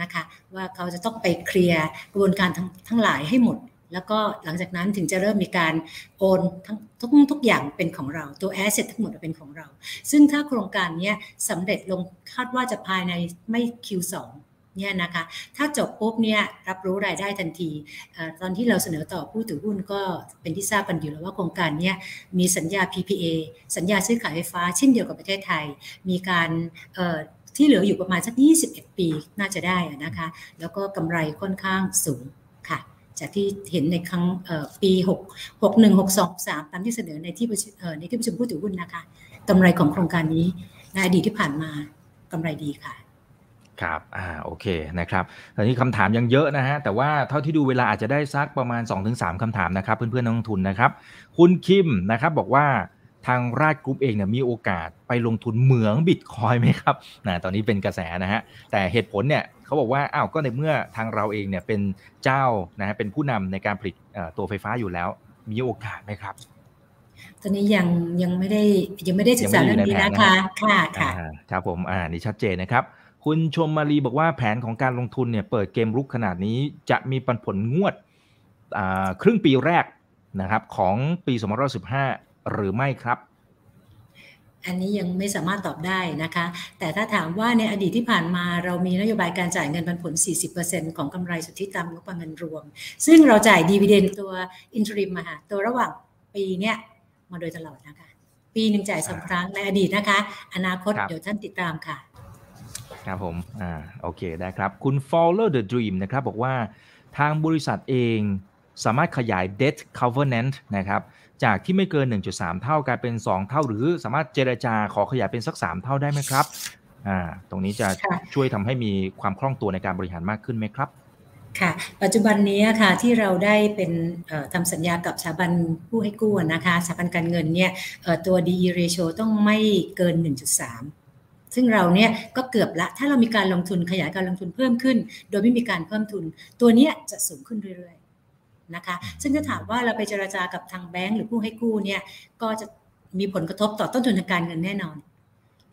นะคะ ว่าเขาจะต้องไปเคลียร์กระบวนการทั้งทั้งหลายให้หมด แล้วก็หลังจากนั้นถึงจะเริ่มมีการโอนทั้งทุกทุกอย่างเป็นของเรา ตัวแอสเซททั้งหมดเป็นของเรา ซึ่งถ้าโครงการนี้สำเร็จลงคาดว่าจะภายในไม่ Q2 เนี่ยนะคะถ้าจบปุ๊บเนี่ยรับรู้รายได้ทันทีตอนที่เราเสนอต่อผู้ถือหุ้นก็เป็นที่ทราบกันอยู่แล้วว่าโครงการนี้มีสัญญา PPA สัญญาซื้อขายไฟฟ้าเช่นเดียวกับประเทศไทย มีการที่เหลืออยู่ประมาณสัก 21 ปีน่าจะได้นะคะ แล้วก็กำไรค่อนข้างสูง จากที่เห็นในครั้งปี6 61 62 3ตามที่เสนอในที่ในที่ประชุมผู้ถือหุ้นนะคะกำไรของโครงการนี้ในอดีตที่ผ่านมากำไรดีค่ะครับอ่าโอเคนะครับตอนนี้คำถามยังเยอะนะฮะ แต่ว่าเท่าที่ดูเวลาอาจจะได้สักประมาณ 2-3คำถามนะครับ เพื่อนๆนักลงทุนนะครับ คุณคิมนะครับบอกว่า ทางราชกรุ๊ปเองเนี่ยมีโอกาสไปลงทุนเหมืองบิตคอยไหมครับนะตอนนี้เป็นกระแสนะฮะ แต่เหตุผลเนี่ยเขาบอกว่า อ้าว ก็ในเมื่อทางเราเองเนี่ยเป็นเจ้านะฮะ เป็นผู้นำในการผลิตตัวไฟฟ้าอยู่แล้ว มีโอกาสไหมครับ ตอนนี้ยังยังไม่ได้ยังไม่ได้ศึกษาเรื่องนี้นะคะ ค่ะ ค่ะ ครับผม อ่า นี่ชัดเจนนะครับ คุณชมมารีบอกว่าแผนของการลงทุนเนี่ยเปิดเกมรุกขนาดนี้จะมีปันผลงวดครึ่งปีแรกนะครับของปี2015 หรือไม่ครับ อันนี้ยังไม่สามารถตอบได้นะคะ แต่ถ้าถามว่าในอดีตที่ผ่านมาเรามีนโยบายการจ่ายเงินปันผล 40%ของกำไรสุทธิตามงบประมาณรวม ซึ่งเราจ่ายดีเวเดนตัวอินทริมมาค่ะตัวระหว่างปีเนี้ยมาโดยตลอดนะคะ ปีหนึ่งจ่ายสองครั้งในอดีตนะคะ อนาคตเดี๋ยวท่านติดตามค่ะ ครับผม อ่า โอเค ได้ครับ คุณ follow the dream นะครับ บอกว่าทางบริษัทเองสามารถขยาย debt covenant นะครับ จากที่ไม่เกิน 1.3 เท่ากลายเป็น 2 เท่า หรือสามารถเจรจาขอขยายเป็นสัก 3 เท่าได้ไหมครับอ่าตรงนี้จะช่วยทำให้มีความคล่องตัวในการบริหารมากขึ้นไหมครับค่ะปัจจุบันนี้ค่ะที่เราได้เป็นทำสัญญากับสถาบันผู้ให้กู้นะคะสถาบันการเงินเนี่ยตัว DE ratio ต้องไม่เกิน 1.3 ซึ่งเราเนี่ยก็เกือบละถ้าเรามีการลงทุนขยายการลงทุนเพิ่มขึ้น โดยไม่มีการเพิ่มทุน ตัวนี้จะสูงขึ้นเรื่อย นะคะ ซึ่งถ้าถามว่าเราไปเจราจากับทางแบงก์หรือผู้ให้กู้เนี่ยก็จะมีผลกระทบต่อต้นทุนทางการเงินแน่นอน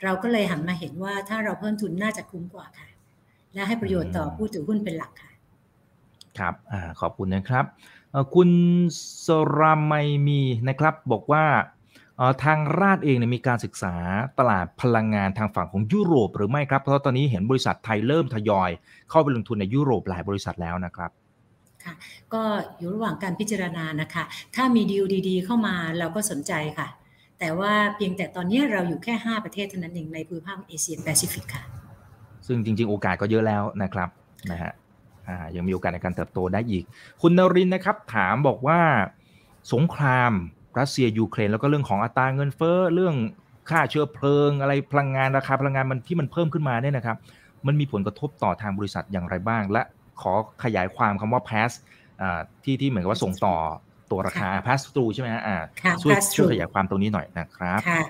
เราก็เลยหันมาเห็นว่าถ้าเราเพิ่มทุนน่าจะคุ้มกว่าค่ะ และให้ประโยชน์ต่อผู้ถือหุ้นเป็นหลักค่ะ ครับอขอบคุณนะครับ คุณสรามไมมีนะครับบอกว่าทางราชเองเนี่ยมีการศึกษาตลาดพลังงานทางฝั่งของยุโรปหรือไม่ครับ เพราะตอนนี้เห็นบริษัทไทยเริ่มทยอยเข้าไปลงทุนในยุโรปหลายบริษัทแล้วนะครับ ค่ะก็อยู่ระหว่างการพิจารณานะคะ ถ้ามีดีลดี ๆ เข้ามาเราก็สนใจค่ะ แต่ว่าเพียงแต่ตอนนี้เราอยู่แค่ 5 ประเทศเท่านั้นเองในภูมิภาคเอเชียแปซิฟิกค่ะ ซึ่งจริง ๆ โอกาสก็เยอะแล้วนะครับนะฮะยังมีโอกาสในการเติบโตได้อีก คุณนรินนะครับ ถามบอกว่าสงครามรัสเซียยูเครนแล้วก็เรื่องของอัตราเงินเฟ้อเรื่องค่าเชื้อเพลิง อะไรพลังงานราคาพลังงานมันที่มันเพิ่มขึ้นมาเนี่ยนะครับ มันมีผลกระทบต่อทางบริษัทอย่างไรบ้าง และ ขอขยายความคำว่า pass ที่ที่เหมือนกับว่าส่งต่อตัวราคา pass through ใช่ไหมฮะช่วยช่วยขยายความตรงนี้หน่อยนะครับค่ะ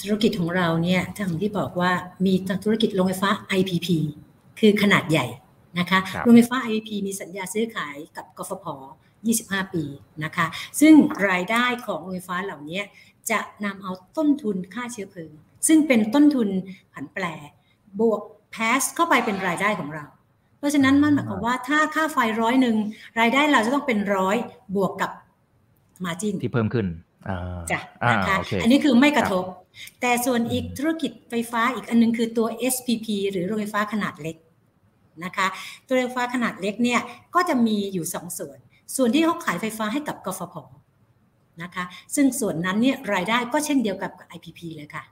ธุรกิจของเราเนี่ยทางที่บอกว่ามีธุรกิจโรงไฟฟ้า IPP คือขนาดใหญ่นะคะโรงไฟฟ้า IPP มีสัญญาซื้อขายกับกฟผ25 ปีนะคะ ซึ่งรายได้ของโรงไฟฟ้าเหล่านี้จะนำเอาต้นทุนค่าเชื้อเพลิง ซึ่งเป็นต้นทุนผันแปรบวกแพสเข้าไปเป็นรายได้ของเรา เพราะฉะนั้นมันหมายความว่าถ้าค่าไฟร้อยหนึ่งรายได้เราจะต้องเป็นร้อยบวกกับมาจินที่เพิ่มขึ้นจ้ะนะคะอันนี้คือไม่กระทบ แต่ส่วนอีกธุรกิจไฟฟ้าอีกอันนึงคือตัว SPP หรือโรงไฟฟ้าขนาดเล็กนะคะตัวโรงไฟฟ้าขนาดเล็กเนี่ยก็จะมีอยู่สองส่วน ส่วนที่เขาขายไฟฟ้าให้กับกฟผนะคะซึ่งส่วนนั้นเนี่ยรายได้ก็เช่นเดียวกับ IPP เลยค่ะ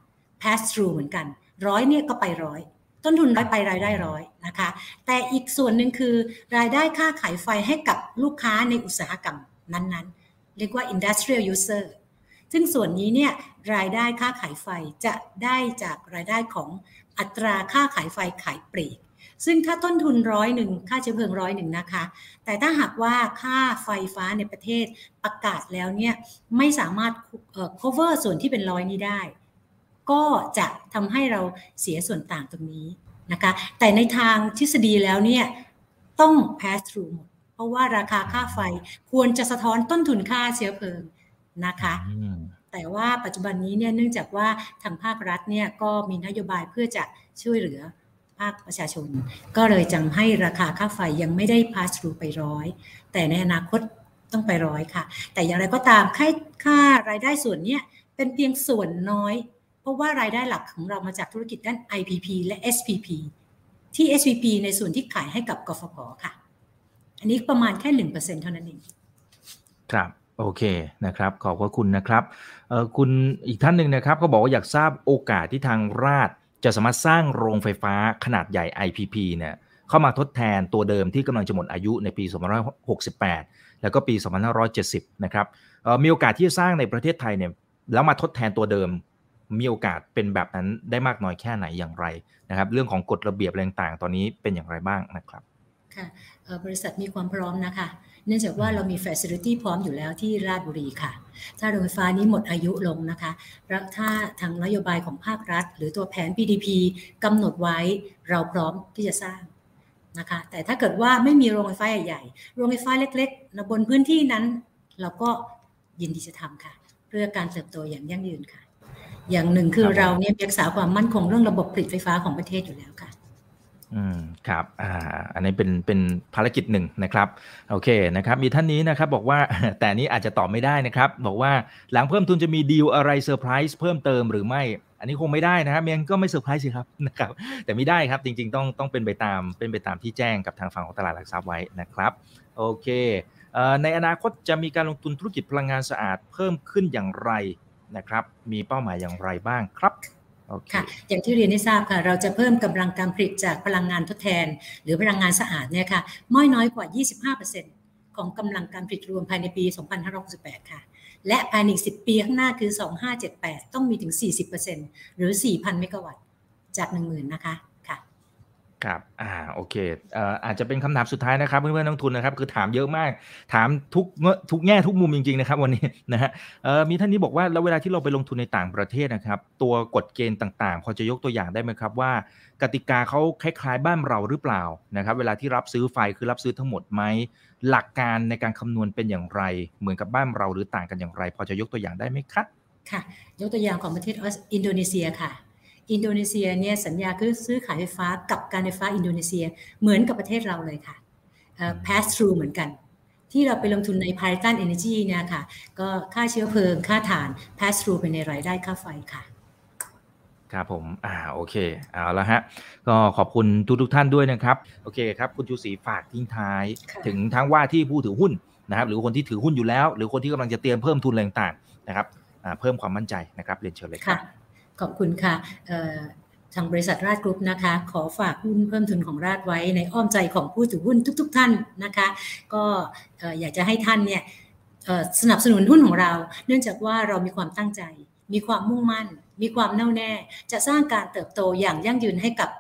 pass through เหมือนกันร้อยเนี่ยก็ไปร้อย ต้นทุนร้อยไปรายได้ร้อยนะคะ แต่อีกส่วนหนึ่งคือรายได้ค่าขายไฟให้กับลูกค้าในอุตสาหกรรมนั้นๆ เรียกว่า industrial user ซึ่งส่วนนี้เนี่ยรายได้ค่าขายไฟจะได้จากรายได้ของอัตราค่าขายไฟขายปลีก ซึ่งถ้าต้นทุนร้อยหนึ่งค่าเชื้อเพลิงร้อยหนึ่งนะคะ แต่ถ้าหากว่าค่าไฟฟ้าในประเทศประกาศแล้วเนี่ยไม่สามารถ cover ส่วนที่เป็นร้อยนี้ได้ ก็จะทำให้เราเสียส่วนต่างตรงนี้นะคะแต่ในทางทฤษฎีแล้วเนี่ยต้อง pass through หมดเพราะว่าราคาค่าไฟควรจะสะท้อนต้นทุนค่าเชื้อเพลิงนะคะแต่ว่าปัจจุบันนี้เนี่ยเนื่องจากว่าทางภาครัฐเนี่ยก็มีนโยบายเพื่อจะช่วยเหลือภาคประชาชน ก็เลยจำให้ราคาค่าไฟยังไม่ได้พาส t ูไปร้อย แต่ในอนาคตต้องไปร้อยค่ะ แต่อย่างไรก็ตามค่าค่ารายได้ส่วนนี้เป็นเพียงส่วนน้อยเพ ราะว่ารายได้หลักของเรามาจากธุรกิจด้าน IPP และ SPP ที่ SPP ในส่วนที่ขายให้กับกฟผค่ะ อันนี้ประมาณแค่หนึ่งเปอร์เซ็นเท่านั้นเอง ครับโอเคนะครับ ขอบพระคุณนะครับคุณอีกท่านหนึ่งนะครับก็บอกว่าอยากทราบโอกาสที่ทางราชจะสามารถสร้างโรงไฟฟ้าขนาดใหญ่ IPP เนี่ยเข้ามาทดแทนตัวเดิมที่กำลังจะหมดอายุในปี 2568 แล้วก็ปี 2570 นะครับมีโอกาสที่จะสร้างในประเทศไทยเนี่ยแล้วมาทดแทนตัวเดิม มีโอกาสเป็นแบบนั้นได้มากน้อยแค่ไหนอย่างไรนะครับ เรื่องของกฎระเบียบต่างๆ ตอนนี้เป็นอย่างไรบ้างนะครับค่ะบริษัทมีความพร้อมนะคะ เนื่องจากว่าเรามีแฟสิลิตี้พร้อมอยู่แล้วที่ราชบุรีค่ะ ถ้าโรงไฟฟ้านี้หมดอายุลงนะคะแล้วถ้าทางนโยบายของภาครัฐ หรือตัวแผน PDP กำหนดไว้เราพร้อมที่จะสร้างนะคะ แต่ถ้าเกิดว่าไม่มีโรงไฟฟ้าใหญ่ๆโรงไฟฟ้าเล็กๆบนพื้นที่นั้น เราก็ยินดีจะทำค่ะ เพื่อการเติบโตอย่างยั่งยืนค่ะ อย่างหนึ่งคือเราเนี่ยรักษาความมั่นคงเรื่องระบบผลิตไฟฟ้าของประเทศอยู่แล้วค่ะ อืมครับอ่าอันนี้เป็นเป็นภารกิจหนึ่งนะครับโอเคนะครับ มีท่านนี้นะครับบอกว่าแต่นี้อาจจะตอบไม่ได้นะครับ บอกว่าหลังเพิ่มทุนจะมีดีลอะไรเซอร์ไพรส์เพิ่มเติมหรือไม่อันนี้คงไม่ได้นะครับเมียนก็ไม่เซอร์ไพรส์สิครับนะครับ แต่ไม่ได้ครับจริงๆต้องต้องเป็นไปตามเป็นไปตามที่แจ้งกับทางฝั่งของตลาดหลักทรัพย์ไว้นะครับโอเคในอนาคตจะมีการลงทุนธุรกิจพลังงานสะอาดเพิ่มขึ้นอย่างไร นะครับ มีเป้าหมายอย่างไรบ้างครับค่ะอย่างที่เรียนได้ทราบค่ะ เราจะเพิ่มกำลังการผลิตจากพลังงานทดแทน หรือพลังงานสะอาดเนี่ยค่ะไม่น้อยกว่า 25%ของกำลังการผลิตรวมภายในปี 2568 ค่ะ และภายใน10 ปีข้างหน้าคือ 2578 ต้องมีถึง 40%หรือ 4,000 เมกะวัตต์จาก 10,000 นะคะ ครับ อ่า โอเคเอ่ออาจจะเป็นคำถามสุดท้ายนะครับเพื่อนๆนักทุนนะครับ คือถามเยอะมาก ถามทุกทุกแง่ทุกมุมจริงๆนะครับวันนี้นะฮะ เอ่อ มีท่านนี้บอกว่าแล้วเวลาที่เราไปลงทุนในต่างประเทศนะครับ ตัวกฎเกณฑ์ต่างๆ พอจะยกตัวอย่างได้ไหมครับว่า กติกาเขาคล้ายๆบ้านเราหรือเปล่านะครับ เวลาที่รับซื้อไฟคือรับซื้อทั้งหมดไหม หลักการในการคำนวณเป็นอย่างไร เหมือนกับบ้านเราหรือต่างกันอย่างไร พอจะยกตัวอย่างได้ไหมครับ ค่ะ ยกตัวอย่างของประเทศอินโดนีเซียค่ะ อินโดนีเซียเนี่ยสัญญาคือซื้อขายไฟฟ้ากับการไฟฟ้าอินโดนีเซียเหมือนกับประเทศเราเลยค่ะ pass through เหมือนกัน ที่เราไปลงทุนใน p y r i t a n Energy เนี่ยค่ะ ก็ค่าเชื้อเพลิง ค่าถ่าน pass through ไปในรายได้ค่าไฟค่ะครับผม อ่า โอเค เอาละฮะ ก็ขอบคุณทุกทุกท่านด้วยนะครับ โอเคครับ คุณชูศรีฝากทิ้งท้าย ถึงทั้งว่าที่ผู้ถือหุ้นนะครับ หรือคนที่ถือหุ้นอยู่แล้ว หรือคนที่กำลังจะเตรียมเพิ่มทุนแรงต่างนะครับ เพิ่มความมั่นใจนะครับ เรียนเชิญเลยครับ ขอบคุณค่ะทางบริษัทราชกรุ๊ปนะคะ ขอฝากหุ้นเพิ่มทุนของราชไว้ในอ้อมใจของผู้ถือหุ้นทุก ๆ ท่านนะคะ ก็อยากจะให้ท่านเนี่ยสนับสนุนหุ้นของเรา เนื่องจากว่าเรามีความตั้งใจ มีความมุ่งมั่น มีความแน่วแน่ จะสร้างการเติบโตอย่างยั่งยืนให้กับ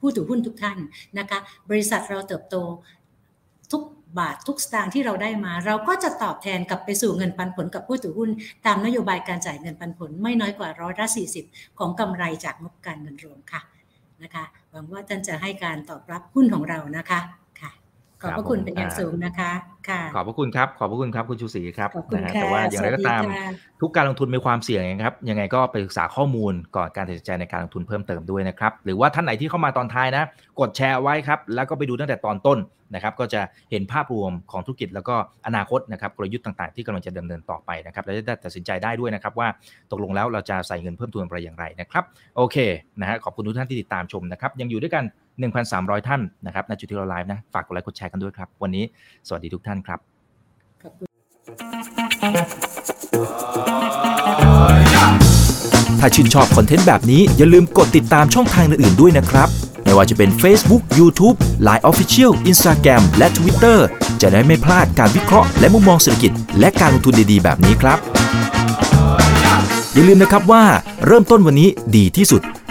ผู้ถือหุ้นทุกท่านนะคะ บริษัทเราเติบโต บาททุกสตางค์ที่เราได้มา เราก็จะตอบแทนกลับไปสู่เงินปันผลกับผู้ถือหุ้น ตามนโยบายการจ่ายเงินปันผลไม่น้อยกว่าร้อยละสี่สิบของกำไรจากงบการเงินรวมค่ะนะคะหวังว่าท่านจะให้การตอบรับหุ้นของเรานะคะ ขอบพระคุณเป็นอย่างสูงนะคะค่ะขอบพระคุณครับขอบพระคุณครับคุณชูศรีครับนะแต่ว่าอย่างไรก็ตามทุกการลงทุนมีความเสี่ยงนะครับยังไงก็ไปศึกษาข้อมูลก่อนการตัดสินใจในการลงทุนเพิ่มเติมด้วยนะครับหรือว่าท่านไหนที่เข้ามาตอนท้ายนะ กดแชร์ไว้ครับแล้วก็ไปดูตั้งแต่ตอนต้นนะครับก็จะเห็นภาพรวมของธุรกิจแล้วก็อนาคตนะครับกลยุทธ์ต่างๆ ที่กำลังจะดำเนินต่อไปนะครับและจะตัดสินใจได้ด้วยนะครับว่าตกลงแล้วเราจะใส่เงินเพิ่มทุนอะไรอย่างไรนะครับโอเคนะฮะขอบคุณทุกท่านที่ติดตามชมนะครับยังอยู่ด้วยกัน 1,300 ท่านนะครับในจุดที่เราไลฟ์นะ ฝากกดไลค์กดแชร์กันด้วยครับ วันนี้สวัสดีทุกท่านครับถ้าชื่นชอบคอนเทนต์แบบนี้ อย่าลืมกดติดตามช่องทางอื่นๆด้วยนะครับ ไม่ว่าจะเป็น Facebook, YouTube, Line Official, Instagram และ Twitter จะได้ไม่พลาดการวิเคราะห์และมุมมองเศรษฐกิจ และการลงทุนดีๆ แบบนี้ครับ อย่าลืมนะครับว่าเริ่มต้นวันนี้ดีที่สุด